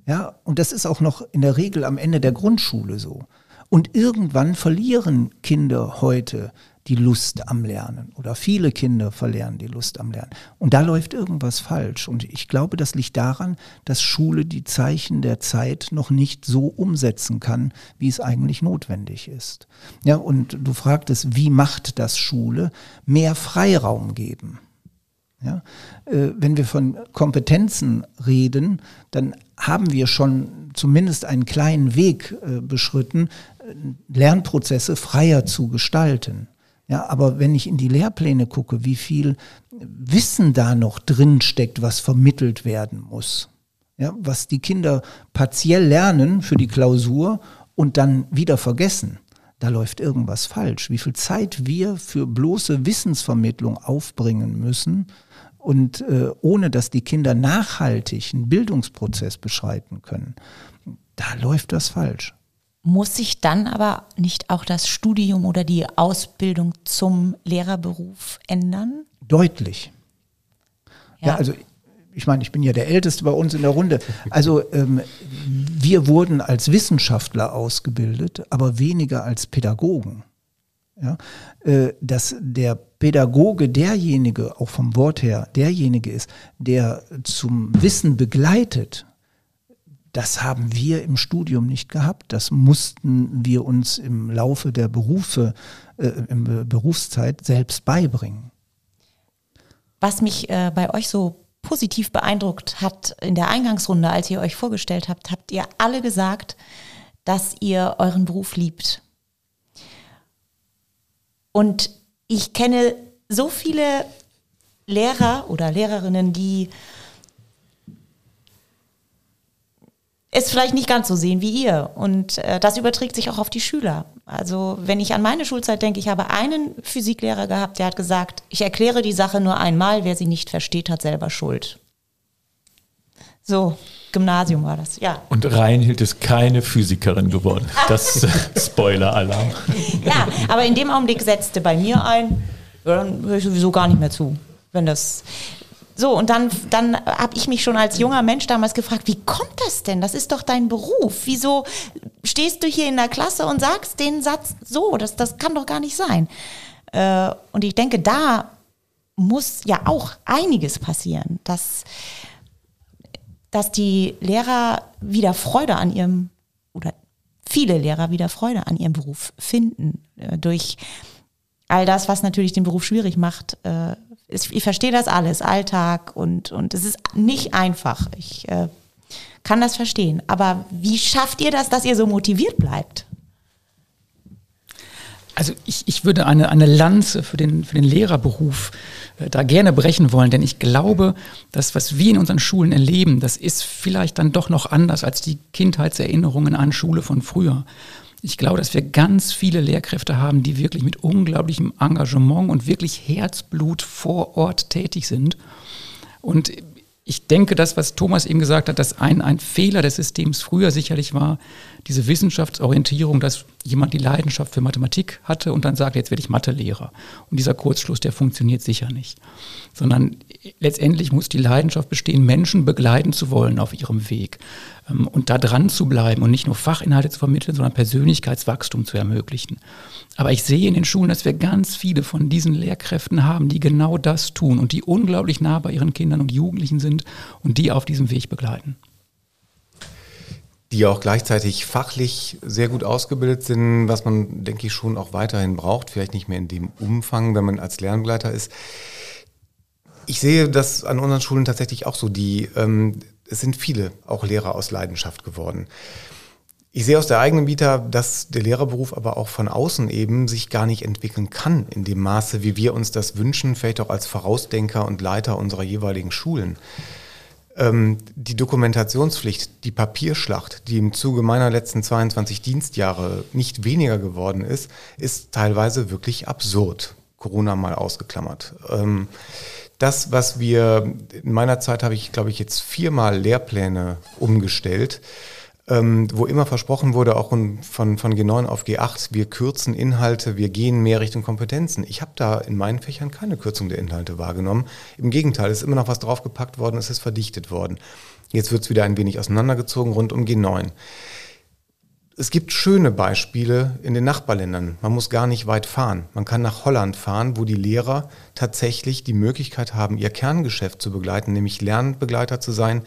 Ja, und das ist auch noch in der Regel am Ende der Grundschule so. Und irgendwann verlieren Kinder heute die Lust am Lernen oder viele Kinder verlieren die Lust am Lernen. Und da läuft irgendwas falsch. Und ich glaube, das liegt daran, dass Schule die Zeichen der Zeit noch nicht so umsetzen kann, wie es eigentlich notwendig ist. Ja, und du fragtest, wie macht das Schule? Mehr Freiraum geben. Ja, äh, wenn wir von Kompetenzen reden, dann haben wir schon zumindest einen kleinen Weg äh, beschritten, äh, Lernprozesse freier zu gestalten. Ja, aber wenn ich in die Lehrpläne gucke, wie viel Wissen da noch drin steckt, was vermittelt werden muss. Ja, was die Kinder partiell lernen für die Klausur und dann wieder vergessen. Da läuft irgendwas falsch. Wie viel Zeit wir für bloße Wissensvermittlung aufbringen müssen und äh, ohne dass die Kinder nachhaltig einen Bildungsprozess beschreiten können. Da läuft das falsch. Muss sich dann aber nicht auch das Studium oder die Ausbildung zum Lehrerberuf ändern? Deutlich. Ja, ja also ich meine, ich bin ja der Älteste bei uns in der Runde. Also ähm, wir wurden als Wissenschaftler ausgebildet, aber weniger als Pädagogen. Ja, äh, dass der Pädagoge derjenige, auch vom Wort her, derjenige ist, der zum Wissen begleitet, das haben wir im Studium nicht gehabt. Das mussten wir uns im Laufe der Berufe, äh, im Berufszeit selbst beibringen. Was mich äh, bei euch so positiv beeindruckt hat in der Eingangsrunde, als ihr euch vorgestellt habt, habt ihr alle gesagt, dass ihr euren Beruf liebt. Und ich kenne so viele Lehrer oder Lehrerinnen, die es vielleicht nicht ganz so sehen wie ihr. Und äh, das überträgt sich auch auf die Schüler. Also wenn ich an meine Schulzeit denke, ich habe einen Physiklehrer gehabt, der hat gesagt, ich erkläre die Sache nur einmal, wer sie nicht versteht, hat selber Schuld. So, Gymnasium war das, ja. Und Reinhild ist keine Physikerin geworden. Das Spoiler-Alarm. Ja, aber in dem Augenblick setzte bei mir ein, ja, dann höre ich sowieso gar nicht mehr zu. Wenn das, so, und dann, dann habe ich mich schon als junger Mensch damals gefragt, wie kommt das denn? Das ist doch dein Beruf. Wieso stehst du hier in der Klasse und sagst den Satz so? Das, das kann doch gar nicht sein. Äh, und ich denke, da muss ja auch einiges passieren, dass, dass die Lehrer wieder Freude an ihrem, oder viele Lehrer wieder Freude an ihrem Beruf finden. Äh, durch all das, was natürlich den Beruf schwierig macht, äh, ich verstehe das alles, Alltag und, und es ist nicht einfach. Ich äh, kann das verstehen. Aber wie schafft ihr das, dass ihr so motiviert bleibt? Also ich, ich würde eine, eine Lanze für den, für den Lehrerberuf äh, da gerne brechen wollen, denn ich glaube, das, was wir in unseren Schulen erleben, das ist vielleicht dann doch noch anders als die Kindheitserinnerungen an Schule von früher. Ich glaube, dass wir ganz viele Lehrkräfte haben, die wirklich mit unglaublichem Engagement und wirklich Herzblut vor Ort tätig sind. Und ich denke, das, was Thomas eben gesagt hat, dass ein, ein Fehler des Systems früher sicherlich war, diese Wissenschaftsorientierung, dass jemand die Leidenschaft für Mathematik hatte und dann sagt, jetzt werde ich Mathelehrer. Und dieser Kurzschluss, der funktioniert sicher nicht. Sondern letztendlich muss die Leidenschaft bestehen, Menschen begleiten zu wollen auf ihrem Weg und da dran zu bleiben und nicht nur Fachinhalte zu vermitteln, sondern Persönlichkeitswachstum zu ermöglichen. Aber ich sehe in den Schulen, dass wir ganz viele von diesen Lehrkräften haben, die genau das tun und die unglaublich nah bei ihren Kindern und Jugendlichen sind und die auf diesem Weg begleiten. die auch gleichzeitig fachlich sehr gut ausgebildet sind, was man, denke ich, schon auch weiterhin braucht, vielleicht nicht mehr in dem Umfang, wenn man als Lernbegleiter ist. Ich sehe das an unseren Schulen tatsächlich auch so. Die, ähm, es sind viele auch Lehrer aus Leidenschaft geworden. Ich sehe aus der eigenen Vita, dass der Lehrerberuf aber auch von außen eben sich gar nicht entwickeln kann in dem Maße, wie wir uns das wünschen, vielleicht auch als Vorausdenker und Leiter unserer jeweiligen Schulen. Ähm, die Dokumentationspflicht, die Papierschlacht, die im Zuge meiner letzten 22 Dienstjahre nicht weniger geworden ist, ist teilweise wirklich absurd. Corona mal ausgeklammert. Ähm, das, was wir in meiner Zeit habe ich, glaube ich, jetzt viermal Lehrpläne umgestellt ähm, wo immer versprochen wurde, auch von, von G9 auf G8, wir kürzen Inhalte, wir gehen mehr Richtung Kompetenzen. Ich habe da in meinen Fächern keine Kürzung der Inhalte wahrgenommen. Im Gegenteil, es ist immer noch was draufgepackt worden, es ist verdichtet worden. Jetzt wird es wieder ein wenig auseinandergezogen rund um G9. Es gibt schöne Beispiele in den Nachbarländern. Man muss gar nicht weit fahren. Man kann nach Holland fahren, wo die Lehrer tatsächlich die Möglichkeit haben, ihr Kerngeschäft zu begleiten, nämlich Lernbegleiter zu sein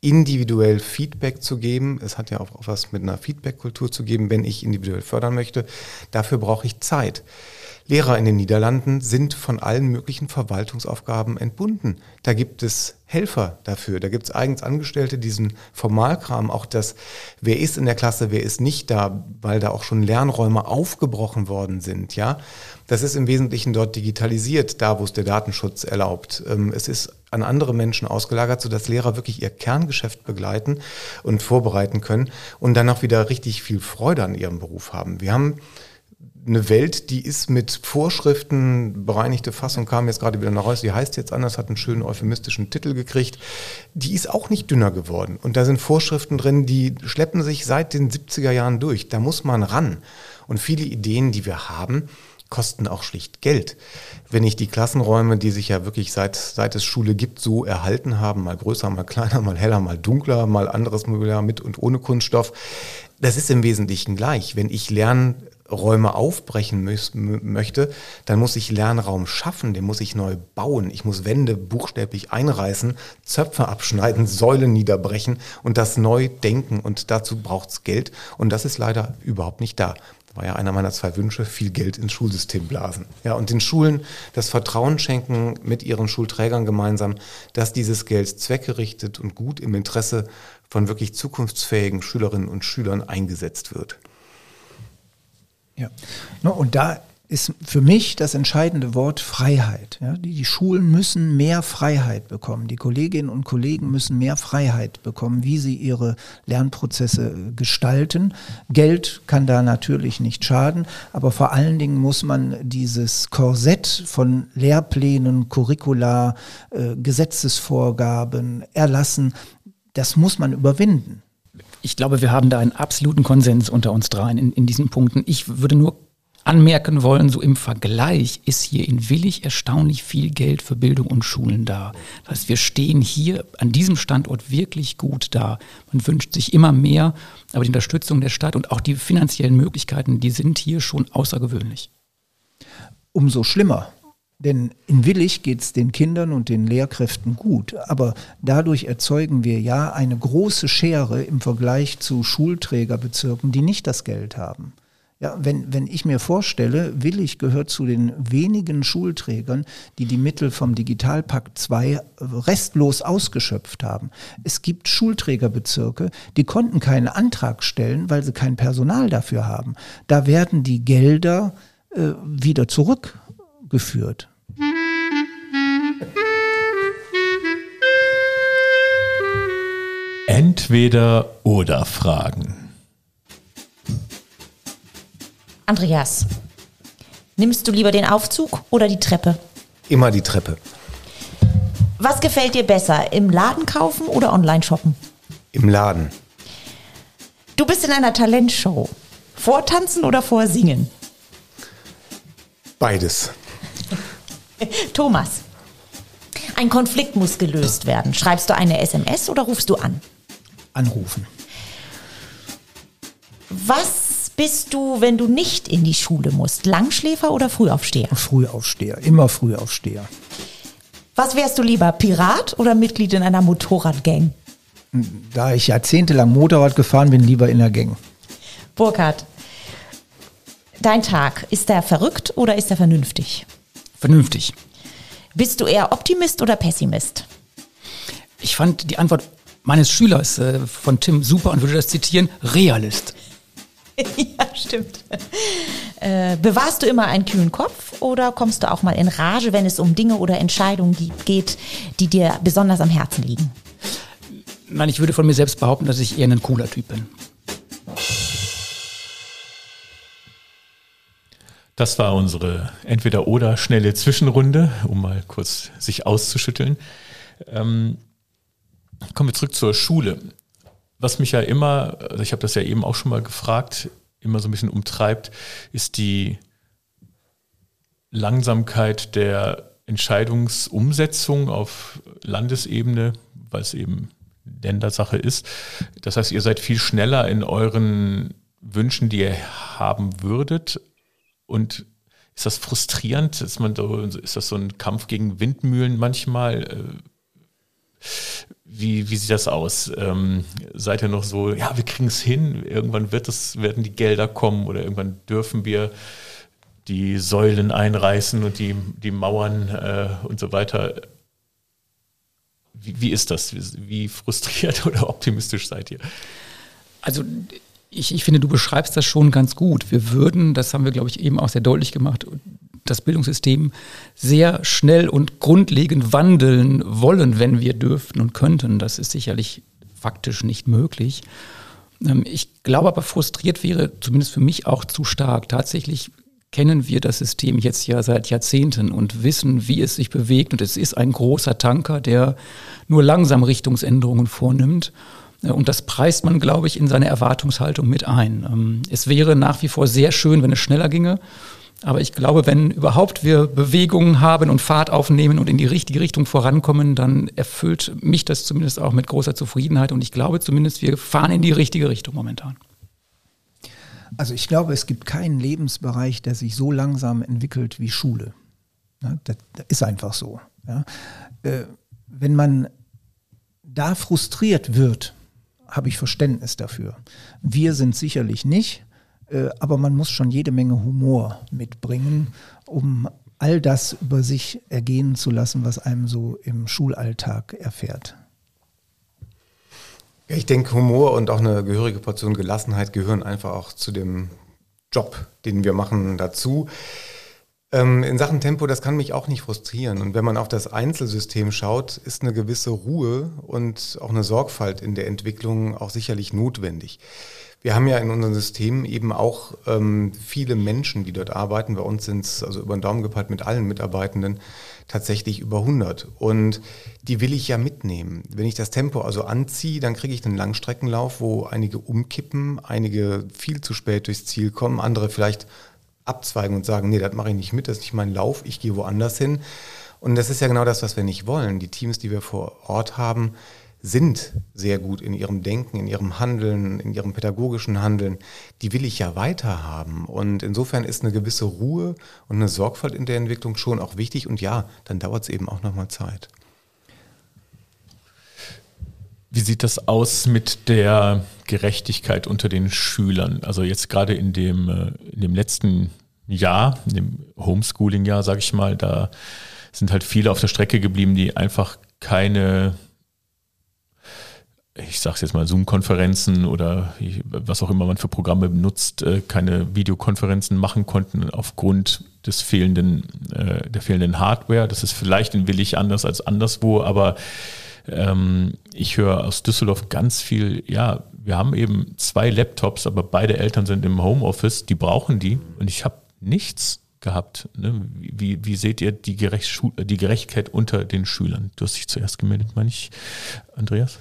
individuell Feedback zu geben. Es hat ja auch was mit einer Feedback-Kultur zu geben, wenn ich individuell fördern möchte. Dafür brauche ich Zeit. Lehrer in den Niederlanden sind von allen möglichen Verwaltungsaufgaben entbunden. Da gibt es Helfer dafür, da gibt es eigens Angestellte, diesen Formalkram, auch das, wer ist in der Klasse, wer ist nicht da, weil da auch schon Lernräume aufgebrochen worden sind, ja. Das ist im Wesentlichen dort digitalisiert, da wo es der Datenschutz erlaubt. Ähm, es ist an andere Menschen ausgelagert, sodass Lehrer wirklich ihr Kerngeschäft begleiten und vorbereiten können und dann auch wieder richtig viel Freude an ihrem Beruf haben. Wir haben eine Welt, die ist mit Vorschriften, bereinigte Fassung kam jetzt gerade wieder nach raus, die heißt jetzt anders, hat einen schönen euphemistischen Titel gekriegt, die ist auch nicht dünner geworden. Und da sind Vorschriften drin, die schleppen sich seit den 70er Jahren durch. Da muss man ran. Und viele Ideen, die wir haben, kosten auch schlicht Geld. Wenn ich die Klassenräume, die sich ja wirklich seit, seit es Schule gibt, so erhalten haben, mal größer, mal kleiner, mal heller, mal dunkler, mal anderes Mobiliar mit und ohne Kunststoff, das ist im Wesentlichen gleich. Wenn ich Lern, Räume aufbrechen möchte, dann muss ich Lernraum schaffen, den muss ich neu bauen. Ich muss Wände buchstäblich einreißen, Zöpfe abschneiden, Säulen niederbrechen und das neu denken. Und dazu braucht es Geld. Und das ist leider überhaupt nicht da. War ja einer meiner zwei Wünsche, viel Geld ins Schulsystem blasen. Ja, und den Schulen das Vertrauen schenken mit ihren Schulträgern gemeinsam, dass dieses Geld zweckgerichtet und gut im Interesse von wirklich zukunftsfähigen Schülerinnen und Schülern eingesetzt wird. Ja. Und da ist für mich das entscheidende Wort Freiheit. Ja, die, die, Schulen müssen mehr Freiheit bekommen. Die Kolleginnen und Kollegen müssen mehr Freiheit bekommen, wie sie ihre Lernprozesse gestalten. Geld kann da natürlich nicht schaden, aber vor allen Dingen muss man dieses Korsett von Lehrplänen, Curricula, äh, Gesetzesvorgaben erlassen, das muss man überwinden. Ich glaube, wir haben da einen absoluten Konsens unter uns dreien in, in diesen Punkten. Ich würde nur anmerken wollen, so im Vergleich ist hier in Willig erstaunlich viel Geld für Bildung und Schulen da. Das heißt, wir stehen hier an diesem Standort wirklich gut da. Man wünscht sich immer mehr, aber die Unterstützung der Stadt und auch die finanziellen Möglichkeiten, die sind hier schon außergewöhnlich. Umso schlimmer, denn in Willig geht es den Kindern und den Lehrkräften gut, aber dadurch erzeugen wir ja eine große Schere im Vergleich zu Schulträgerbezirken, die nicht das Geld haben. Ja, wenn, wenn ich mir vorstelle, Willig gehört zu den wenigen Schulträgern, die die Mittel vom Digitalpakt 2 restlos ausgeschöpft haben. Es gibt Schulträgerbezirke, die konnten keinen Antrag stellen, weil sie kein Personal dafür haben. Da werden die Gelder äh, wieder zurück Entweder oder Fragen. Andreas, nimmst du lieber den Aufzug oder die Treppe? Immer die Treppe. Was gefällt dir besser, im Laden kaufen oder online shoppen? Im Laden. Du bist in einer Talentshow. Vortanzen oder vorsingen? Beides. Thomas, ein Konflikt muss gelöst werden. Schreibst du eine SMS oder rufst du an? Anrufen. Was bist du, wenn du nicht in die Schule musst? Langschläfer oder Frühaufsteher? Frühaufsteher, immer Frühaufsteher. Was wärst du lieber, Pirat oder Mitglied in einer Motorradgang? Da ich jahrzehntelang Motorrad gefahren bin, lieber in der Gang. Burkhard, dein Tag, ist der verrückt oder ist er vernünftig? Vernünftig. Bist du eher Optimist oder Pessimist? Ich fand die Antwort meines Schülers äh, von Tim super und würde das zitieren, Realist. ja, stimmt. Äh, bewahrst du immer einen kühlen Kopf oder kommst du auch mal in Rage, wenn es um Dinge oder Entscheidungen geht, die dir besonders am Herzen liegen? Nein, ich würde von mir selbst behaupten, dass ich eher ein cooler Typ bin. Das war unsere entweder-oder schnelle Zwischenrunde, um mal kurz sich auszuschütteln. Ähm, kommen wir zurück zur Schule. Was mich ja immer, also ich habe das ja eben auch schon mal gefragt, immer so ein bisschen umtreibt, ist die Langsamkeit der Entscheidungsumsetzung auf Landesebene, weil es eben Ländersache ist. Das heißt, ihr seid viel schneller in euren Wünschen, die ihr haben würdet. Und ist das frustrierend? Ist, man so, ist das so ein Kampf gegen Windmühlen manchmal? Wie, wie sieht das aus? Ähm, seid ihr noch so, ja, wir kriegen es hin, irgendwann wird es, werden die Gelder kommen oder irgendwann dürfen wir die Säulen einreißen und die, die Mauern äh, und so weiter. Wie, wie ist das? Wie, wie frustriert oder optimistisch seid ihr? Also ich, ich finde, du beschreibst das schon ganz gut. Wir würden, das haben wir, glaube ich, eben auch sehr deutlich gemacht, das Bildungssystem sehr schnell und grundlegend wandeln wollen, wenn wir dürften und könnten. Das ist sicherlich faktisch nicht möglich. Ähm, ich glaube aber, frustriert wäre zumindest für mich auch zu stark. Tatsächlich kennen wir das System jetzt ja seit Jahrzehnten und wissen, wie es sich bewegt. Und es ist ein großer Tanker, der nur langsam Richtungsänderungen vornimmt. Äh, und das preist man, glaube ich, in seine Erwartungshaltung mit ein. Ähm, es wäre nach wie vor sehr schön, wenn es schneller ginge. Aber ich glaube, wenn überhaupt wir Bewegungen haben und Fahrt aufnehmen und in die richtige Richtung vorankommen, dann erfüllt mich das zumindest auch mit großer Zufriedenheit. Und ich glaube zumindest, wir fahren in die richtige Richtung momentan. Also ich glaube, es gibt keinen Lebensbereich, der sich so langsam entwickelt wie Schule. Das, ist einfach so. Äh, wenn man da frustriert wird, habe ich Verständnis dafür. Wir sind sicherlich nicht. Äh, aber man muss schon jede Menge Humor mitbringen, um all das über sich ergehen zu lassen, was einem so im Schulalltag erfährt. Ich denke, Humor und auch eine gehörige Portion Gelassenheit gehören einfach auch zu dem Job, den wir machen, dazu. Ähm, in Sachen Tempo, das kann mich auch nicht frustrieren. Und wenn man auf das Einzelsystem schaut, ist eine gewisse Ruhe und auch eine Sorgfalt in der Entwicklung auch sicherlich notwendig. Wir haben ja in unserem System eben auch ähm, viele Menschen, die dort arbeiten. Bei uns sind es, also über den Daumen gepeilt mit allen Mitarbeitenden, tatsächlich über 100. Und die will ich ja mitnehmen. Wenn ich das Tempo also anziehe, dann kriege ich einen Langstreckenlauf, wo einige umkippen, einige viel zu spät durchs Ziel kommen, andere vielleicht abzweigen und sagen, nee, das mache ich nicht mit, das ist nicht mein Lauf, ich gehe woanders hin. Und das ist ja genau das, was wir nicht wollen. Die Teams, die wir vor Ort haben, sind sehr gut in ihrem Denken, in ihrem Handeln, in ihrem pädagogischen Handeln, die will ich ja weiterhaben. Und insofern ist eine gewisse Ruhe und eine Sorgfalt in der Entwicklung schon auch wichtig. Und ja, dann dauert es eben auch nochmal Zeit. Wie sieht das aus mit der Gerechtigkeit unter den Schülern? Also jetzt gerade in dem, äh, in dem letzten Jahr, in dem Homeschooling-Jahr, sage ich mal, da sind halt viele auf der Strecke geblieben, die einfach keine ich sage es jetzt mal, Zoom-Konferenzen oder was auch immer man für Programme benutzt, äh, keine Videokonferenzen machen konnten aufgrund des fehlenden, äh, der fehlenden Hardware. Das ist vielleicht in Willig anders als anderswo, aber ähm, ich höre aus Düsseldorf ganz viel, ja, wir haben eben zwei Laptops, aber beide Eltern sind im Homeoffice, die brauchen die und ich habe nichts gehabt. Ne? Wie, wie seht ihr die, Gerecht, die Gerechtigkeit unter den Schülern? Du hast dich zuerst gemeldet, meine ich, Andreas?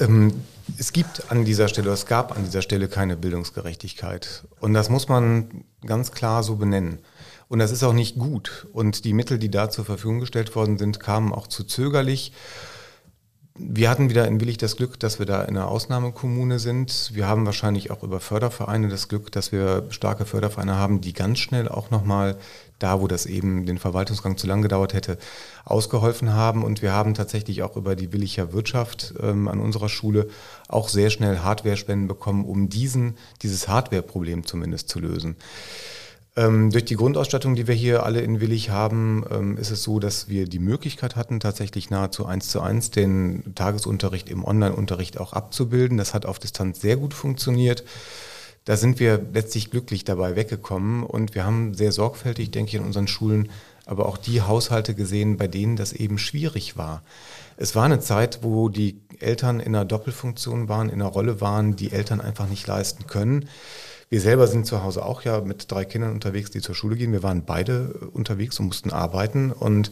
Ähm, es gibt an dieser Stelle, es gab an dieser Stelle keine Bildungsgerechtigkeit. Und das muss man ganz klar so benennen. Und das ist auch nicht gut. Und die Mittel, die da zur Verfügung gestellt worden sind, kamen auch zu zögerlich. wir hatten wieder in Willig das Glück, dass wir da in einer Ausnahmekommune sind. Wir haben wahrscheinlich auch über Fördervereine das Glück, dass wir starke Fördervereine haben, die ganz schnell auch nochmal da, wo das eben den Verwaltungsgang zu lang gedauert hätte, ausgeholfen haben. Und wir haben tatsächlich auch über die Willicher Wirtschaft ähm, an unserer Schule auch sehr schnell Hardware-Spenden bekommen, um diesen, dieses Hardware-Problem zumindest zu lösen. Ähm, durch die Grundausstattung, die wir hier alle in Willig haben, ähm, ist es so, dass wir die Möglichkeit hatten, tatsächlich nahezu eins zu eins den Tagesunterricht im Online-Unterricht auch abzubilden. Das hat auf Distanz sehr gut funktioniert. Da sind wir letztlich glücklich dabei weggekommen und wir haben sehr sorgfältig, denke ich, in unseren Schulen aber auch die Haushalte gesehen, bei denen das eben schwierig war. Es war eine Zeit, wo die Eltern in einer Doppelfunktion waren, in einer Rolle waren, die Eltern einfach nicht leisten können. Wir selber sind zu Hause auch ja mit drei Kindern unterwegs, die zur Schule gehen. Wir waren beide unterwegs und mussten arbeiten und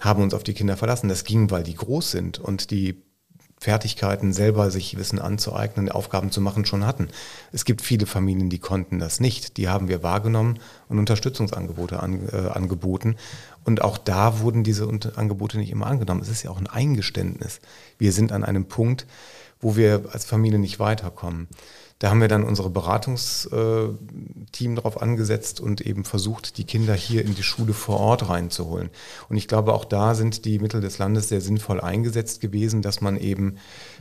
haben uns auf die Kinder verlassen. Das ging, weil die groß sind und die Fertigkeiten, selber sich Wissen anzueignen, Aufgaben zu machen, schon hatten. Es gibt viele Familien, die konnten das nicht. Die haben wir wahrgenommen und Unterstützungsangebote an, äh, angeboten. Und auch da wurden diese Angebote nicht immer angenommen. Es ist ja auch ein Eingeständnis. Wir sind an einem Punkt, wo wir als Familie nicht weiterkommen. Da haben wir dann unsere Beratungsteam darauf angesetzt und eben versucht, die Kinder hier in die Schule vor Ort reinzuholen. Und ich glaube, auch da sind die Mittel des Landes sehr sinnvoll eingesetzt gewesen, dass man eben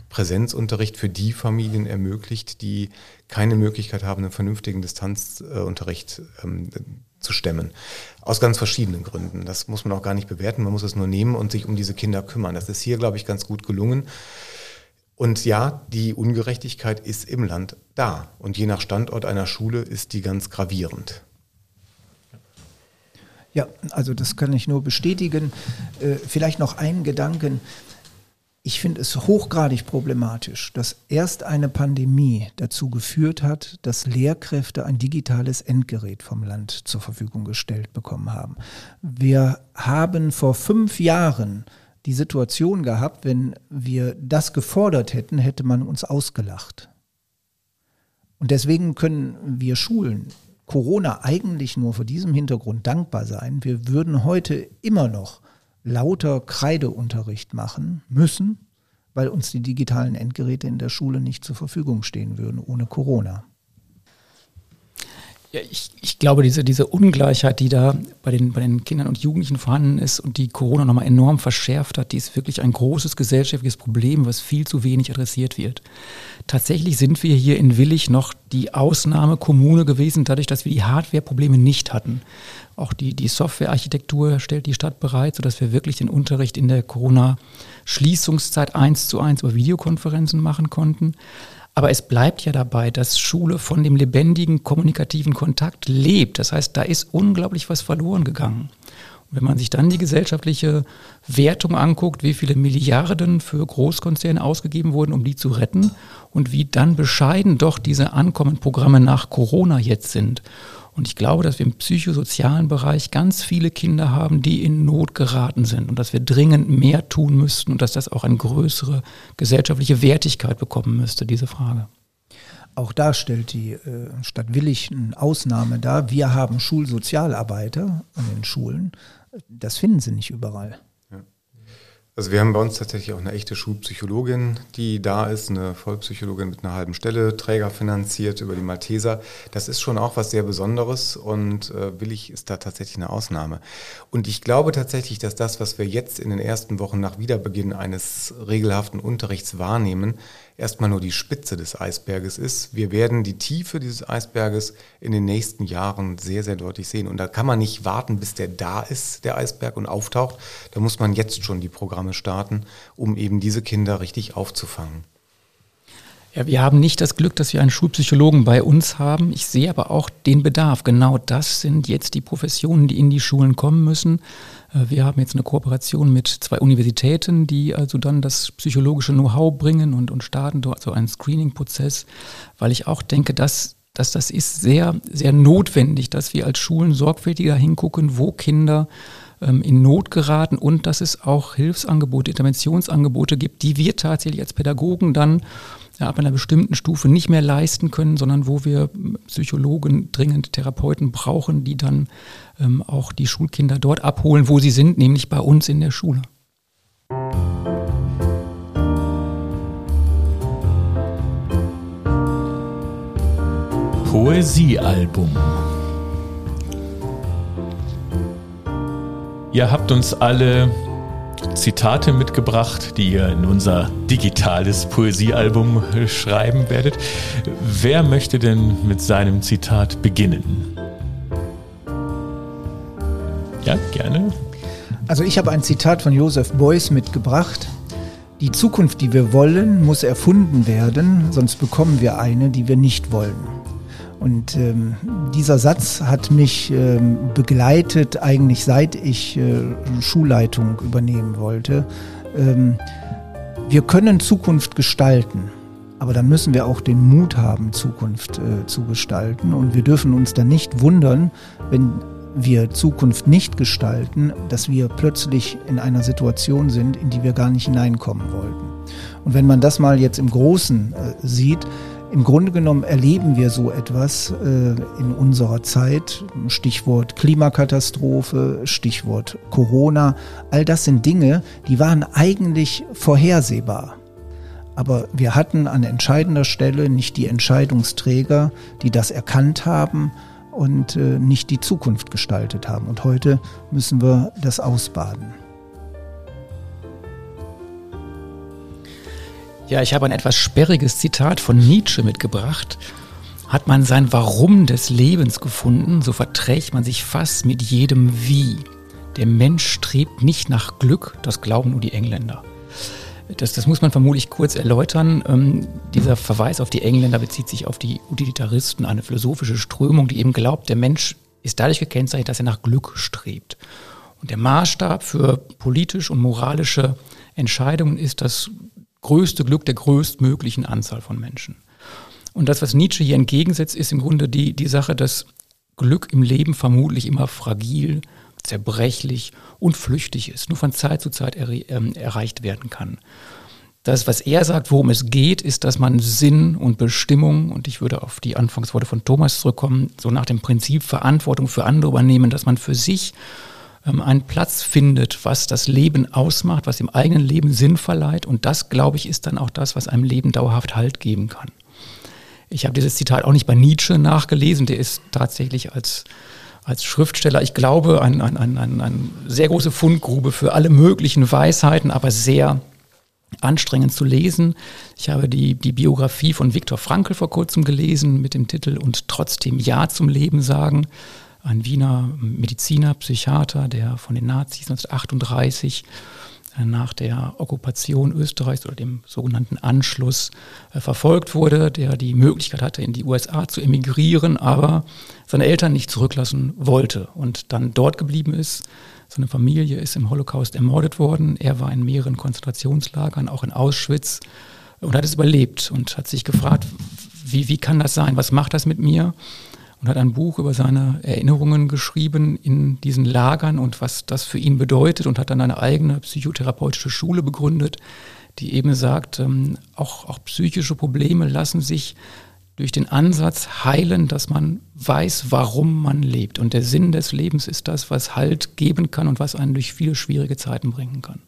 Präsenzunterricht für die Familien ermöglicht, die keine Möglichkeit haben, einen vernünftigen Distanzunterricht ähm, zu stemmen. Aus ganz verschiedenen Gründen. Das muss man auch gar nicht bewerten. Man muss es nur nehmen und sich um diese Kinder kümmern. Das ist hier, glaube ich, ganz gut gelungen. Und ja, die Ungerechtigkeit ist im Land da. Und je nach Standort einer Schule ist die ganz gravierend. Ja, also das kann ich nur bestätigen. Äh, vielleicht noch einen Gedanken. Ich finde es hochgradig problematisch, dass erst eine Pandemie dazu geführt hat, dass Lehrkräfte ein digitales Endgerät vom Land zur Verfügung gestellt bekommen haben. Wir haben vor fünf Jahren die Situation gehabt, wenn wir das gefordert hätten, hätte man uns ausgelacht. Und deswegen können wir Schulen Corona eigentlich nur vor diesem Hintergrund dankbar sein. Wir würden heute immer noch lauter Kreideunterricht machen müssen, weil uns die digitalen Endgeräte in der Schule nicht zur Verfügung stehen würden ohne Corona. Ja, ich, ich glaube, diese, diese Ungleichheit, die da bei den, bei den Kindern und Jugendlichen vorhanden ist und die Corona nochmal enorm verschärft hat, die ist wirklich ein großes gesellschaftliches Problem, was viel zu wenig adressiert wird. Tatsächlich sind wir hier in Willig noch die Ausnahmekommune gewesen, dadurch, dass wir die Hardware-Probleme nicht hatten. Auch die, die Softwarearchitektur stellt die Stadt bereit, sodass wir wirklich den Unterricht in der Corona-Schließungszeit eins zu eins über Videokonferenzen machen konnten. Aber es bleibt ja dabei, dass Schule von dem lebendigen kommunikativen Kontakt lebt. Das heißt, da ist unglaublich was verloren gegangen. Und wenn man sich dann die gesellschaftliche Wertung anguckt, wie viele Milliarden für Großkonzerne ausgegeben wurden, um die zu retten und wie dann bescheiden doch diese Ankommenprogramme nach Corona jetzt sind. Und ich glaube, dass wir im psychosozialen Bereich ganz viele Kinder haben, die in Not geraten sind und dass wir dringend mehr tun müssten und dass das auch eine größere gesellschaftliche Wertigkeit bekommen müsste, diese Frage. Auch da stellt die äh, Stadt Willig eine Ausnahme dar. Wir haben Schulsozialarbeiter an den Schulen. Das finden sie nicht überall. Also wir haben bei uns tatsächlich auch eine echte Schulpsychologin, die da ist, eine Vollpsychologin mit einer halben Stelle, Träger finanziert über die Malteser. Das ist schon auch was sehr Besonderes und äh, Willig ist da tatsächlich eine Ausnahme. Und ich glaube tatsächlich, dass das, was wir jetzt in den ersten Wochen nach Wiederbeginn eines regelhaften Unterrichts wahrnehmen, erstmal nur die Spitze des Eisberges ist. Wir werden die Tiefe dieses Eisberges in den nächsten Jahren sehr, sehr deutlich sehen. Und da kann man nicht warten, bis der da ist, der Eisberg, und auftaucht. Da muss man jetzt schon die Programme starten, um eben diese Kinder richtig aufzufangen. Ja, wir haben nicht das Glück, dass wir einen Schulpsychologen bei uns haben. Ich sehe aber auch den Bedarf. Genau das sind jetzt die Professionen, die in die Schulen kommen müssen. Äh, wir haben jetzt eine Kooperation mit zwei Universitäten, die also dann das psychologische Know-how bringen und, und starten dort so einen Screening-Prozess, weil ich auch denke, dass, dass das ist sehr, sehr notwendig, dass wir als Schulen sorgfältiger hingucken, wo Kinder ähm, in Not geraten und dass es auch Hilfsangebote, Interventionsangebote gibt, die wir tatsächlich als Pädagogen dann ab einer bestimmten Stufe nicht mehr leisten können, sondern wo wir Psychologen, dringend Therapeuten brauchen, die dann ähm, auch die Schulkinder dort abholen, wo sie sind, nämlich bei uns in der Schule. Poesiealbum. Ihr habt uns alle Zitate mitgebracht, die ihr in unser digitales Poesiealbum schreiben werdet. Wer möchte denn mit seinem Zitat beginnen? Ja, gerne. Also ich habe ein Zitat von Joseph Beuys mitgebracht. Die Zukunft, die wir wollen, muss erfunden werden, sonst bekommen wir eine, die wir nicht wollen. Und ähm, dieser Satz hat mich ähm, begleitet, eigentlich seit ich äh, Schulleitung übernehmen wollte. Ähm, wir können Zukunft gestalten, aber dann müssen wir auch den Mut haben, Zukunft äh, zu gestalten. Und wir dürfen uns dann nicht wundern, wenn wir Zukunft nicht gestalten, dass wir plötzlich in einer Situation sind, in die wir gar nicht hineinkommen wollten. Und wenn man das mal jetzt im Großen äh, sieht, im Grunde genommen erleben wir so etwas äh, in unserer Zeit. Stichwort Klimakatastrophe, Stichwort Corona. All das sind Dinge, die waren eigentlich vorhersehbar. Aber wir hatten an entscheidender Stelle nicht die Entscheidungsträger, die das erkannt haben und äh, nicht die Zukunft gestaltet haben. Und heute müssen wir das ausbaden. Ja, ich habe ein etwas sperriges Zitat von Nietzsche mitgebracht. Hat man sein Warum des Lebens gefunden, so verträgt man sich fast mit jedem Wie. Der Mensch strebt nicht nach Glück, das glauben nur die Engländer. Das, das muss man vermutlich kurz erläutern. Ähm, dieser Verweis auf die Engländer bezieht sich auf die Utilitaristen, eine philosophische Strömung, die eben glaubt, der Mensch ist dadurch gekennzeichnet, dass er nach Glück strebt. Und der Maßstab für politisch und moralische Entscheidungen ist das größte Glück der größtmöglichen Anzahl von Menschen. Und das, was Nietzsche hier entgegensetzt, ist im Grunde die, die Sache, dass Glück im Leben vermutlich immer fragil, zerbrechlich und flüchtig ist, nur von Zeit zu Zeit er, äh, erreicht werden kann. Das, was er sagt, worum es geht, ist, dass man Sinn und Bestimmung, und ich würde auf die Anfangsworte von Thomas zurückkommen, so nach dem Prinzip Verantwortung für andere übernehmen, dass man für sich ähm, einen Platz findet, was das Leben ausmacht, was dem eigenen Leben Sinn verleiht. Und das, glaube ich, ist dann auch das, was einem Leben dauerhaft Halt geben kann. Ich habe dieses Zitat auch nicht bei Nietzsche nachgelesen, der ist tatsächlich als als Schriftsteller, ich glaube, eine ein, ein, ein, ein sehr große Fundgrube für alle möglichen Weisheiten, aber sehr anstrengend zu lesen. Ich habe die, die Biografie von Viktor Frankl vor kurzem gelesen mit dem Titel Und trotzdem Ja zum Leben sagen. Ein Wiener Mediziner, Psychiater, der von den Nazis 1938 nach der Okkupation Österreichs oder dem sogenannten Anschluss äh, verfolgt wurde, der die Möglichkeit hatte, in die USA zu emigrieren, aber seine Eltern nicht zurücklassen wollte und dann dort geblieben ist. Seine Familie ist im Holocaust ermordet worden. Er war in mehreren Konzentrationslagern, auch in Auschwitz, und hat es überlebt und hat sich gefragt, wie, wie kann das sein? Was macht das mit mir? Und hat ein Buch über seine Erinnerungen geschrieben in diesen Lagern und was das für ihn bedeutet und hat dann eine eigene psychotherapeutische Schule begründet, die eben sagt, ähm, auch, auch psychische Probleme lassen sich durch den Ansatz heilen, dass man weiß, warum man lebt. Und der Sinn des Lebens ist das, was Halt geben kann und was einen durch viele schwierige Zeiten bringen kann.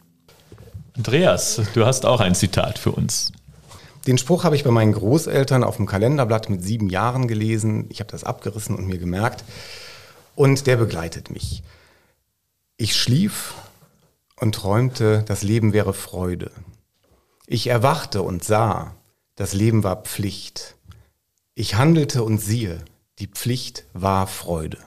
Andreas, du hast auch ein Zitat für uns. Den Spruch habe ich bei meinen Großeltern auf dem Kalenderblatt mit sieben Jahren gelesen. Ich habe das abgerissen und mir gemerkt. Und der begleitet mich. Ich schlief und träumte, das Leben wäre Freude. Ich erwachte und sah, das Leben war Pflicht. Ich handelte und siehe, die Pflicht war Freude.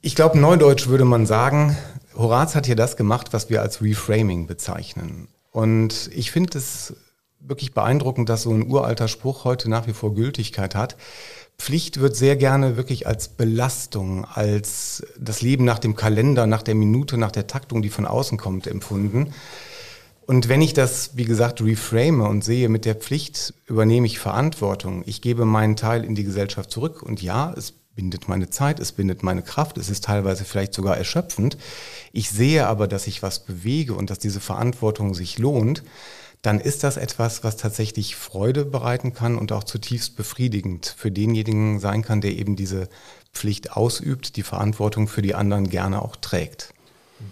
Ich glaube, neudeutsch würde man sagen, Horaz hat hier das gemacht, was wir als Reframing bezeichnen. Und ich finde es wirklich beeindruckend, dass so ein uralter Spruch heute nach wie vor Gültigkeit hat. Pflicht wird sehr gerne wirklich als Belastung, als das Leben nach dem Kalender, nach der Minute, nach der Taktung, die von außen kommt, empfunden. Und wenn ich das, wie gesagt, reframe und sehe, mit der Pflicht übernehme ich Verantwortung, ich gebe meinen Teil in die Gesellschaft zurück und ja, es bindet meine Zeit, es bindet meine Kraft, es ist teilweise vielleicht sogar erschöpfend. Ich sehe aber, dass ich was bewege und dass diese Verantwortung sich lohnt, dann ist das etwas, was tatsächlich Freude bereiten kann und auch zutiefst befriedigend für denjenigen sein kann, der eben diese Pflicht ausübt, die Verantwortung für die anderen gerne auch trägt.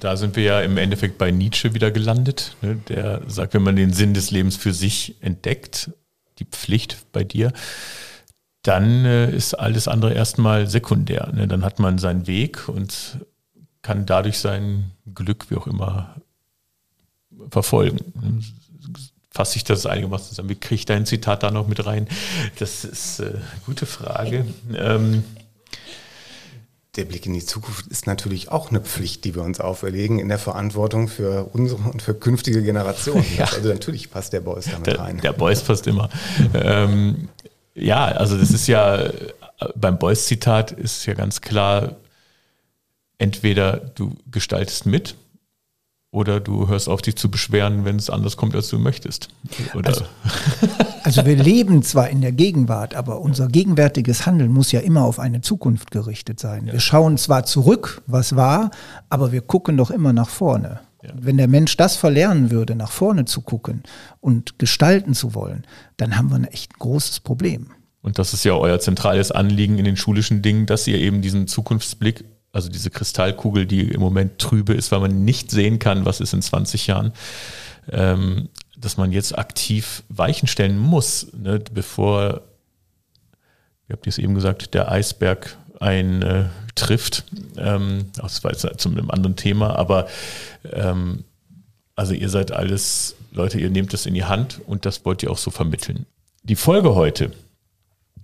Da sind wir ja im Endeffekt bei Nietzsche wieder gelandet. Ne? Der sagt, wenn man den Sinn des Lebens für sich entdeckt, die Pflicht bei dir, dann äh, ist alles andere erstmal sekundär. Ne? Dann hat man seinen Weg und kann dadurch sein Glück, wie auch immer, verfolgen. Fasse ich das einigermaßen zusammen? Wie kriege ich dein Zitat da noch mit rein? Das ist eine äh, gute Frage. Ähm, der Blick in die Zukunft ist natürlich auch eine Pflicht, die wir uns auferlegen in der Verantwortung für unsere und für künftige Generationen. Ja. Also natürlich passt der Beuys damit der, rein. Der Beuys passt immer. ähm, ja, also das ist ja beim Beuys-Zitat ist ja ganz klar, entweder du gestaltest mit oder du hörst auf, dich zu beschweren, wenn es anders kommt, als du möchtest. Also, also, wir leben zwar in der Gegenwart, aber unser gegenwärtiges Handeln muss ja immer auf eine Zukunft gerichtet sein. Ja. Wir schauen zwar zurück, was war, aber wir gucken doch immer nach vorne. Ja. Wenn der Mensch das verlernen würde, nach vorne zu gucken und gestalten zu wollen, dann haben wir ein echt großes Problem. Und das ist ja euer zentrales Anliegen in den schulischen Dingen, dass ihr eben diesen Zukunftsblick also diese Kristallkugel, die im Moment trübe ist, weil man nicht sehen kann, was ist in 20 Jahren, ähm, dass man jetzt aktiv Weichen stellen muss, ne, bevor, wie habt ihr es eben gesagt, der Eisberg ein äh, trifft. Ähm, das war jetzt zu einem anderen Thema, aber ähm, also ihr seid alles Leute, ihr nehmt das in die Hand und das wollt ihr auch so vermitteln. Die Folge heute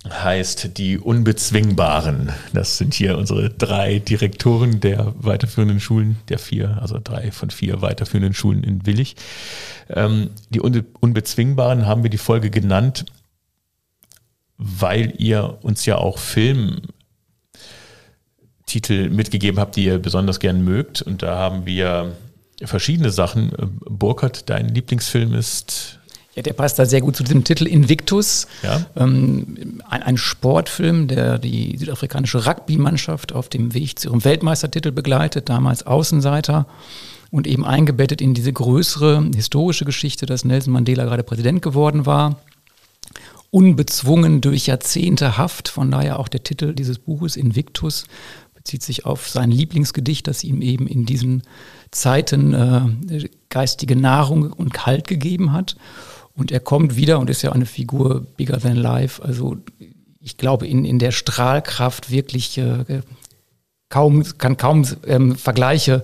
heißt die Unbezwingbaren. Das sind hier unsere drei Direktoren der weiterführenden Schulen, der vier, also drei von vier weiterführenden Schulen in Willig. Ähm, die Unbezwingbaren haben wir die Folge genannt, weil ihr uns ja auch Filmtitel mitgegeben habt, die ihr besonders gern mögt. Und da haben wir verschiedene Sachen. Burkhard, dein Lieblingsfilm ist ja, der passt da sehr gut zu diesem Titel Invictus. Ja. Ähm, ein, ein, Sportfilm, der die südafrikanische Rugby-Mannschaft auf dem Weg zu ihrem Weltmeistertitel begleitet, damals Außenseiter und eben eingebettet in diese größere historische Geschichte, dass Nelson Mandela gerade Präsident geworden war. Unbezwungen durch Jahrzehnte Haft, von daher auch der Titel dieses Buches Invictus bezieht sich auf sein Lieblingsgedicht, das ihm eben in diesen Zeiten äh, geistige Nahrung und Halt gegeben hat. Und er kommt wieder und ist ja eine Figur bigger than life. Also ich glaube, in, in der Strahlkraft wirklich äh, kaum, kann kaum ähm, Vergleiche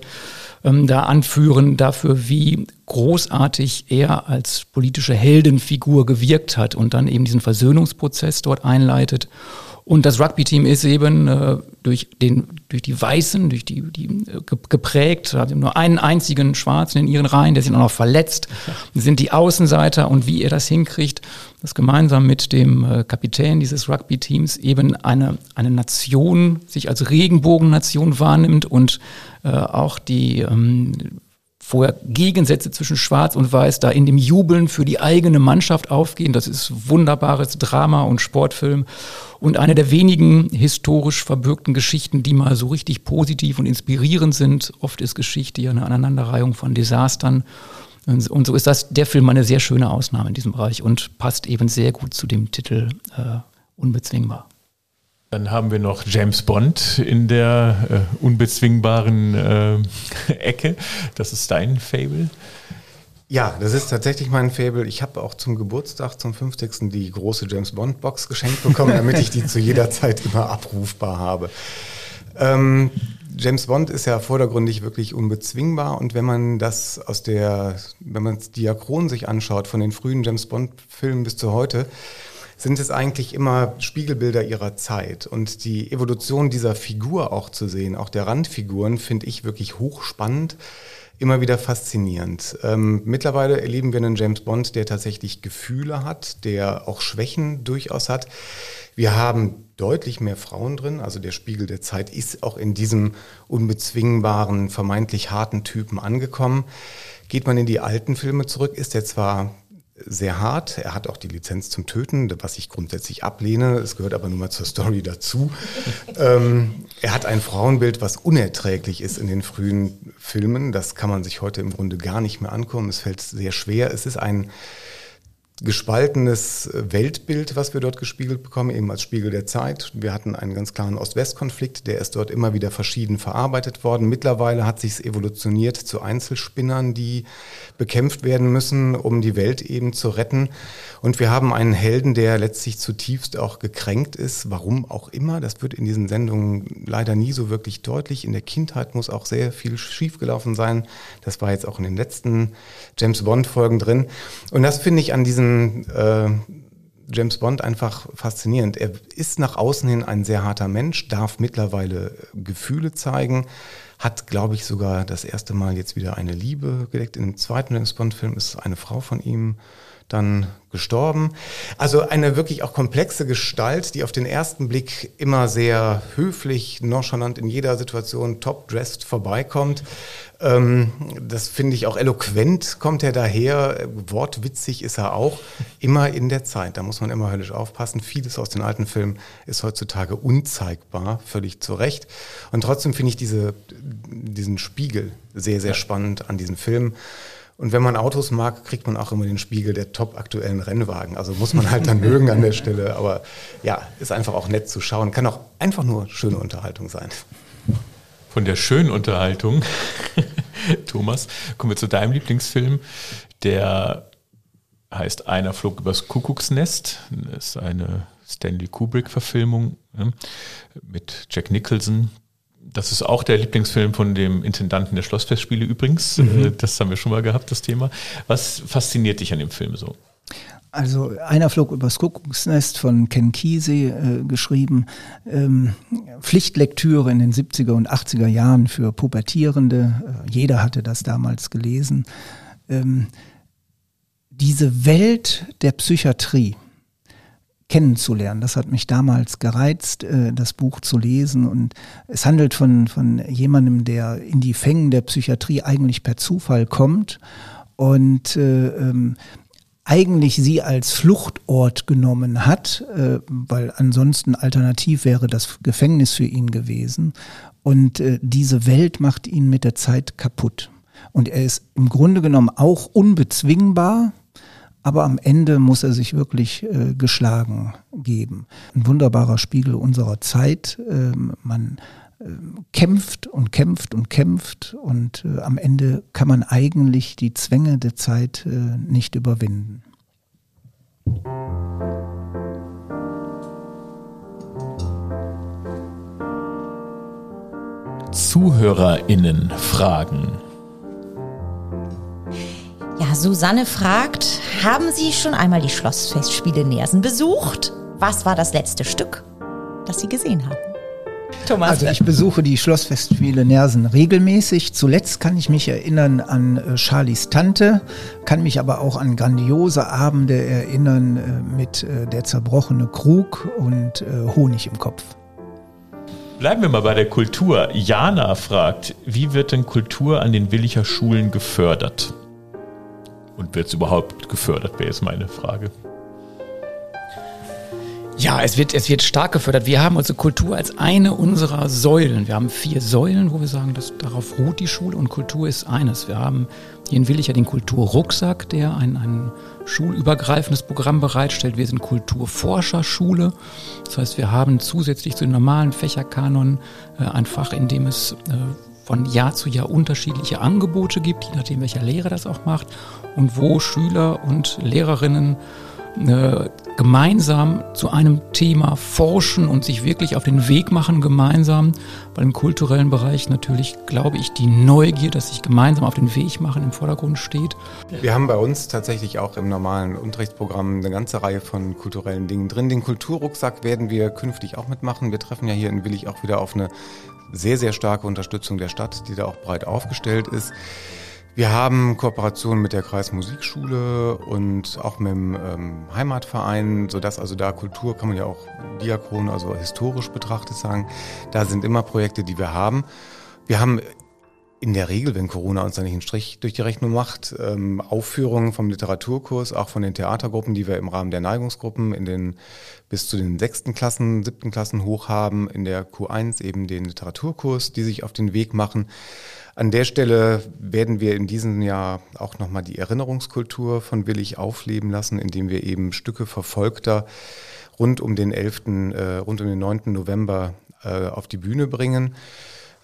ähm, da anführen dafür, wie großartig er als politische Heldenfigur gewirkt hat und dann eben diesen Versöhnungsprozess dort einleitet und das Rugby-Team ist eben äh, durch, den, durch die Weißen, durch die, die äh, geprägt, hat nur einen einzigen Schwarzen in ihren Reihen, der sich auch noch verletzt, sind die Außenseiter und wie er das hinkriegt, dass gemeinsam mit dem äh, Kapitän dieses Rugby-Teams eben eine, eine Nation sich als Regenbogennation wahrnimmt und äh, auch die ähm, vorher Gegensätze zwischen Schwarz und Weiß da in dem Jubeln für die eigene Mannschaft aufgehen. Das ist wunderbares Drama und Sportfilm und eine der wenigen historisch verbürgten Geschichten, die mal so richtig positiv und inspirierend sind. Oft ist Geschichte ja eine Aneinanderreihung von Desastern. Und so ist das der Film eine sehr schöne Ausnahme in diesem Bereich und passt eben sehr gut zu dem Titel äh, Unbezwingbar. Dann haben wir noch James Bond in der äh, unbezwingbaren äh, Ecke. Das ist dein Fable. Ja, das ist tatsächlich mein Fable. Ich habe auch zum Geburtstag, zum 50. die große James Bond Box geschenkt bekommen, damit ich die zu jeder Zeit immer abrufbar habe. Ähm, James Bond ist ja vordergründig wirklich unbezwingbar und wenn man das aus der, wenn man das Diachron sich anschaut, von den frühen James Bond Filmen bis zu heute, sind es eigentlich immer Spiegelbilder ihrer Zeit. Und die Evolution dieser Figur auch zu sehen, auch der Randfiguren, finde ich wirklich hochspannend, immer wieder faszinierend. Ähm, mittlerweile erleben wir einen James Bond, der tatsächlich Gefühle hat, der auch Schwächen durchaus hat. Wir haben deutlich mehr Frauen drin, also der Spiegel der Zeit ist auch in diesem unbezwingbaren, vermeintlich harten Typen angekommen. Geht man in die alten Filme zurück, ist er zwar sehr hart. Er hat auch die Lizenz zum Töten, was ich grundsätzlich ablehne. Es gehört aber nun mal zur Story dazu. ähm, er hat ein Frauenbild, was unerträglich ist in den frühen Filmen. Das kann man sich heute im Grunde gar nicht mehr angucken. Es fällt sehr schwer. Es ist ein gespaltenes Weltbild, was wir dort gespiegelt bekommen, eben als Spiegel der Zeit. Wir hatten einen ganz klaren Ost-West-Konflikt, der ist dort immer wieder verschieden verarbeitet worden. Mittlerweile hat sich es evolutioniert zu Einzelspinnern, die bekämpft werden müssen, um die Welt eben zu retten. Und wir haben einen Helden, der letztlich zutiefst auch gekränkt ist, warum auch immer. Das wird in diesen Sendungen leider nie so wirklich deutlich. In der Kindheit muss auch sehr viel schiefgelaufen sein. Das war jetzt auch in den letzten James Bond-Folgen drin. Und das finde ich an äh, James Bond einfach faszinierend. Er ist nach außen hin ein sehr harter Mensch, darf mittlerweile Gefühle zeigen, hat, glaube ich, sogar das erste Mal jetzt wieder eine Liebe gedeckt. Im zweiten James Bond-Film ist eine Frau von ihm dann gestorben. Also eine wirklich auch komplexe Gestalt, die auf den ersten Blick immer sehr höflich, nonchalant in jeder Situation top-dressed vorbeikommt. Ähm, das finde ich auch eloquent, kommt er daher. Wortwitzig ist er auch. Immer in der Zeit. Da muss man immer höllisch aufpassen. Vieles aus den alten Filmen ist heutzutage unzeigbar, völlig zu Recht. Und trotzdem finde ich diese, diesen Spiegel sehr, sehr spannend an diesem Film. Und wenn man Autos mag, kriegt man auch immer den Spiegel der top aktuellen Rennwagen. Also muss man halt dann mögen an der Stelle. Aber ja, ist einfach auch nett zu schauen. Kann auch einfach nur schöne Unterhaltung sein. Von der schönen Unterhaltung, Thomas, kommen wir zu deinem Lieblingsfilm. Der heißt Einer flog übers Kuckucksnest. Das ist eine Stanley Kubrick-Verfilmung ne, mit Jack Nicholson, das ist auch der Lieblingsfilm von dem Intendanten der Schlossfestspiele übrigens. Mhm. Äh, das haben wir schon mal gehabt, das Thema. Was fasziniert dich an dem Film so? Also einer flog übers Kuckucksnest von Ken Kesey äh, geschrieben. Ähm, Pflichtlektüre in den 70er und 80er Jahren für Pubertierende. Äh, jeder hatte das damals gelesen. Ähm, diese Welt der Psychiatrie, kennenzulernen. Das hat mich damals gereizt, äh, das Buch zu lesen. Und es handelt von, von jemandem, der in die Fängen der Psychiatrie eigentlich per Zufall kommt und äh, ähm, eigentlich sie als Fluchtort genommen hat, äh, weil ansonsten alternativ wäre das Gefängnis für ihn gewesen. Und äh, diese Welt macht ihn mit der Zeit kaputt. Und er ist im Grunde genommen auch unbezwingbar, aber am Ende muss er sich wirklich äh, geschlagen geben. Ein wunderbarer Spiegel unserer Zeit. Ähm, man äh, kämpft und kämpft und kämpft und äh, am Ende kann man eigentlich die Zwänge der Zeit äh, nicht überwinden. ZuhörerInnen fragen. Ja, Susanne fragt, haben Sie schon einmal die Schlossfestspiele Nersen besucht? Was war das letzte Stück, das Sie gesehen haben? Thomas. Also ich besuche die Schlossfestspiele Nersen regelmäßig. Zuletzt kann ich mich erinnern an äh, Charlies Tante, kann mich aber auch an grandiose Abende erinnern äh, mit äh, der zerbrochene Krug und äh, Honig im Kopf. Bleiben wir mal bei der Kultur. Jana fragt, wie wird denn Kultur an den Willicher Schulen gefördert? Und wird es überhaupt gefördert, wäre jetzt meine Frage. Ja, es wird, es wird stark gefördert. Wir haben also Kultur als eine unserer Säulen. Wir haben vier Säulen, wo wir sagen, dass darauf ruht die Schule und Kultur ist eines. Wir haben hier in Willicher den Kulturrucksack, der ein, ein schulübergreifendes Programm bereitstellt. Wir sind Kulturforscherschule. Das heißt, wir haben zusätzlich zu den normalen Fächerkanon äh, ein Fach, in dem es äh, von Jahr zu Jahr unterschiedliche Angebote gibt, je nachdem welcher Lehrer das auch macht und wo Schüler und Lehrerinnen äh, gemeinsam zu einem Thema forschen und sich wirklich auf den Weg machen gemeinsam, weil im kulturellen Bereich natürlich, glaube ich, die Neugier, dass sich gemeinsam auf den Weg machen im Vordergrund steht. Wir haben bei uns tatsächlich auch im normalen Unterrichtsprogramm eine ganze Reihe von kulturellen Dingen drin. Den Kulturrucksack werden wir künftig auch mitmachen. Wir treffen ja hier in Willig auch wieder auf eine sehr, sehr starke Unterstützung der Stadt, die da auch breit aufgestellt ist. Wir haben Kooperationen mit der Kreismusikschule und auch mit dem ähm, Heimatverein, sodass also da Kultur kann man ja auch diachron, also historisch betrachtet sagen. Da sind immer Projekte, die wir haben. Wir haben in der Regel, wenn Corona uns da nicht einen Strich durch die Rechnung macht, ähm, Aufführungen vom Literaturkurs, auch von den Theatergruppen, die wir im Rahmen der Neigungsgruppen in den bis zu den sechsten Klassen, siebten Klassen hoch haben, in der Q1 eben den Literaturkurs, die sich auf den Weg machen. An der Stelle werden wir in diesem Jahr auch nochmal die Erinnerungskultur von Willig aufleben lassen, indem wir eben Stücke verfolgter rund um den 11., äh, rund um den 9. November äh, auf die Bühne bringen.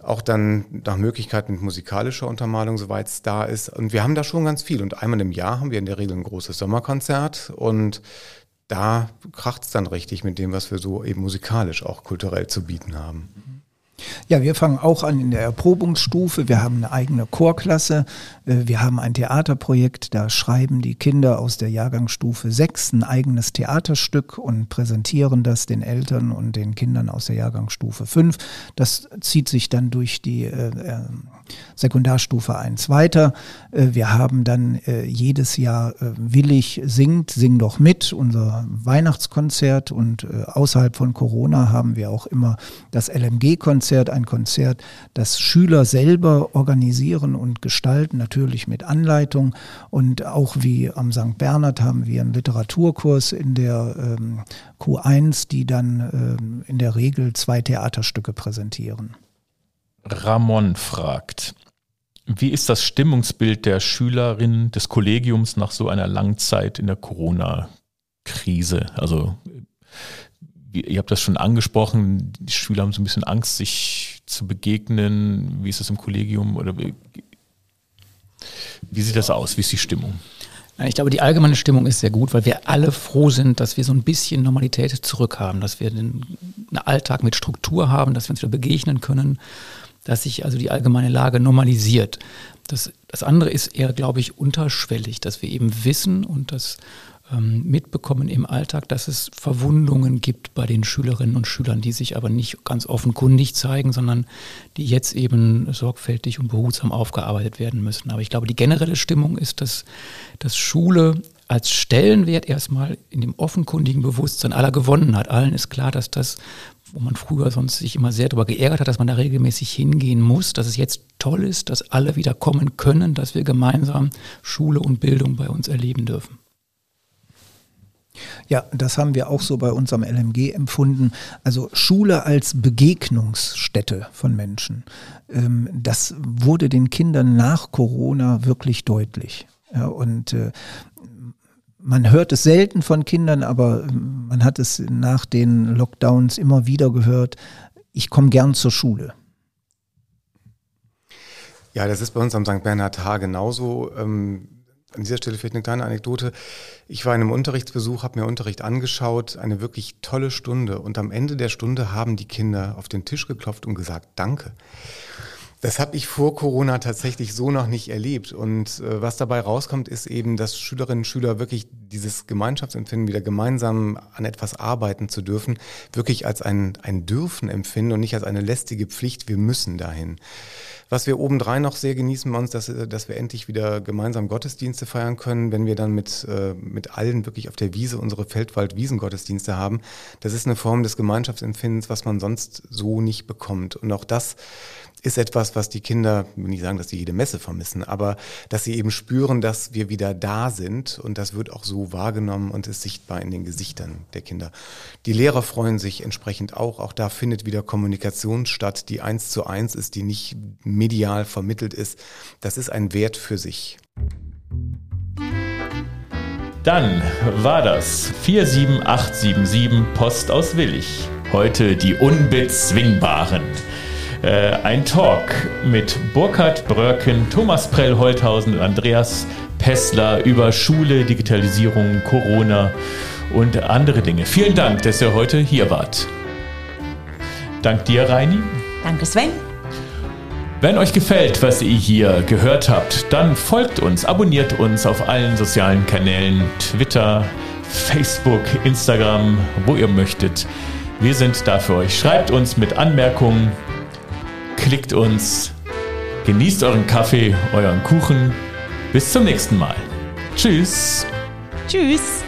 Auch dann nach Möglichkeit mit musikalischer Untermalung, soweit es da ist. Und wir haben da schon ganz viel. Und einmal im Jahr haben wir in der Regel ein großes Sommerkonzert. Und da kracht es dann richtig mit dem, was wir so eben musikalisch auch kulturell zu bieten haben. Ja, wir fangen auch an in der Erprobungsstufe. Wir haben eine eigene Chorklasse. Äh, wir haben ein Theaterprojekt. Da schreiben die Kinder aus der Jahrgangsstufe 6 ein eigenes Theaterstück und präsentieren das den Eltern und den Kindern aus der Jahrgangsstufe 5. Das zieht sich dann durch die äh, äh Sekundarstufe 1 weiter. Äh, wir haben dann äh, jedes Jahr äh, Willig singt, sing doch mit, unser Weihnachtskonzert und außerhalb von Corona haben wir auch immer das LMG-Konzert, ein Konzert, das Schüler selber organisieren und gestalten, natürlich mit Anleitung und auch wie am St. Bernhard haben wir einen Literaturkurs in der ähm, Q1, die dann ähm, in der Regel zwei Theaterstücke präsentieren. Ramon fragt, wie ist das Stimmungsbild der Schülerinnen des Kollegiums nach so einer langen Zeit in der Corona-Krise? Also ihr habt das schon angesprochen, die Schüler haben so ein bisschen Angst, sich zu begegnen. Wie ist das im Kollegium oder wie, wie sieht das aus? Wie ist die Stimmung? Ich glaube, die allgemeine Stimmung ist sehr gut, weil wir alle froh sind, dass wir so ein bisschen Normalität zurückhaben, dass wir einen Alltag mit Struktur haben, dass wir uns wieder begegnen können dass sich also die allgemeine Lage normalisiert. Das, das andere ist eher, glaube ich, unterschwellig, dass wir eben wissen und das ähm, mitbekommen im Alltag, dass es Verwundungen gibt bei den Schülerinnen und Schülern, die sich aber nicht ganz offenkundig zeigen, sondern die jetzt eben sorgfältig und behutsam aufgearbeitet werden müssen. Aber ich glaube, die generelle Stimmung ist, dass, dass Schule als Stellenwert erstmal in dem offenkundigen Bewusstsein aller gewonnen hat. Allen ist klar, dass das wo man früher sonst sich immer sehr darüber geärgert hat, dass man da regelmäßig hingehen muss, dass es jetzt toll ist, dass alle wieder kommen können, dass wir gemeinsam Schule und Bildung bei uns erleben dürfen. Ja, das haben wir auch so bei unserem LMG empfunden. Also Schule als Begegnungsstätte von Menschen. Ähm, das wurde den Kindern nach Corona wirklich deutlich. Und äh, man hört es selten von Kindern, aber ähm, man hat es nach den Lockdowns immer wieder gehört. Ich komme gern zur Schule. Ja, das ist bei uns am St. Bernhard Haar genauso. Ähm, an dieser Stelle vielleicht eine kleine Anekdote. Ich war in einem Unterrichtsbesuch, habe mir Unterricht angeschaut, eine wirklich tolle Stunde. Und am Ende der Stunde haben die Kinder auf den Tisch geklopft und gesagt, danke. Das habe ich vor Corona tatsächlich so noch nicht erlebt. Und äh, was dabei rauskommt, ist eben, dass Schülerinnen und Schüler wirklich dieses Gemeinschaftsempfinden, wieder gemeinsam an etwas arbeiten zu dürfen, wirklich als ein, ein Dürfen empfinden und nicht als eine lästige Pflicht, wir müssen dahin. Was wir obendrein noch sehr genießen bei uns, dass, dass wir endlich wieder gemeinsam Gottesdienste feiern können, wenn wir dann mit, äh, mit allen wirklich auf der Wiese unsere Feldwald-Wiesengottesdienste haben. Das ist eine Form des Gemeinschaftsempfindens, was man sonst so nicht bekommt. Und auch das ist etwas, was die Kinder, ich will nicht sagen, dass sie jede Messe vermissen, aber dass sie eben spüren, dass wir wieder da sind und das wird auch so wahrgenommen und ist sichtbar in den Gesichtern der Kinder. Die Lehrer freuen sich entsprechend auch. Auch da findet wieder Kommunikation statt, die eins zu eins ist, die nicht medial vermittelt ist. Das ist ein Wert für sich. Dann war das 47877 Post aus Willig. Heute die Unbezwingbaren. Äh, ein Talk mit Burkhard Bröcken, Thomas Prell-Holthausen und Andreas Pessler über Schule, Digitalisierung, Corona und andere Dinge. Vielen Dank, dass ihr heute hier wart. Dank dir, Reini. Danke, Sven. Wenn euch gefällt, was ihr hier gehört habt, dann folgt uns, abonniert uns auf allen sozialen Kanälen, Twitter, Facebook, Instagram, wo ihr möchtet. Wir sind da für euch. Schreibt uns mit Anmerkungen, klickt uns, genießt euren Kaffee, euren Kuchen. Bis zum nächsten Mal. Tschüss. Tschüss.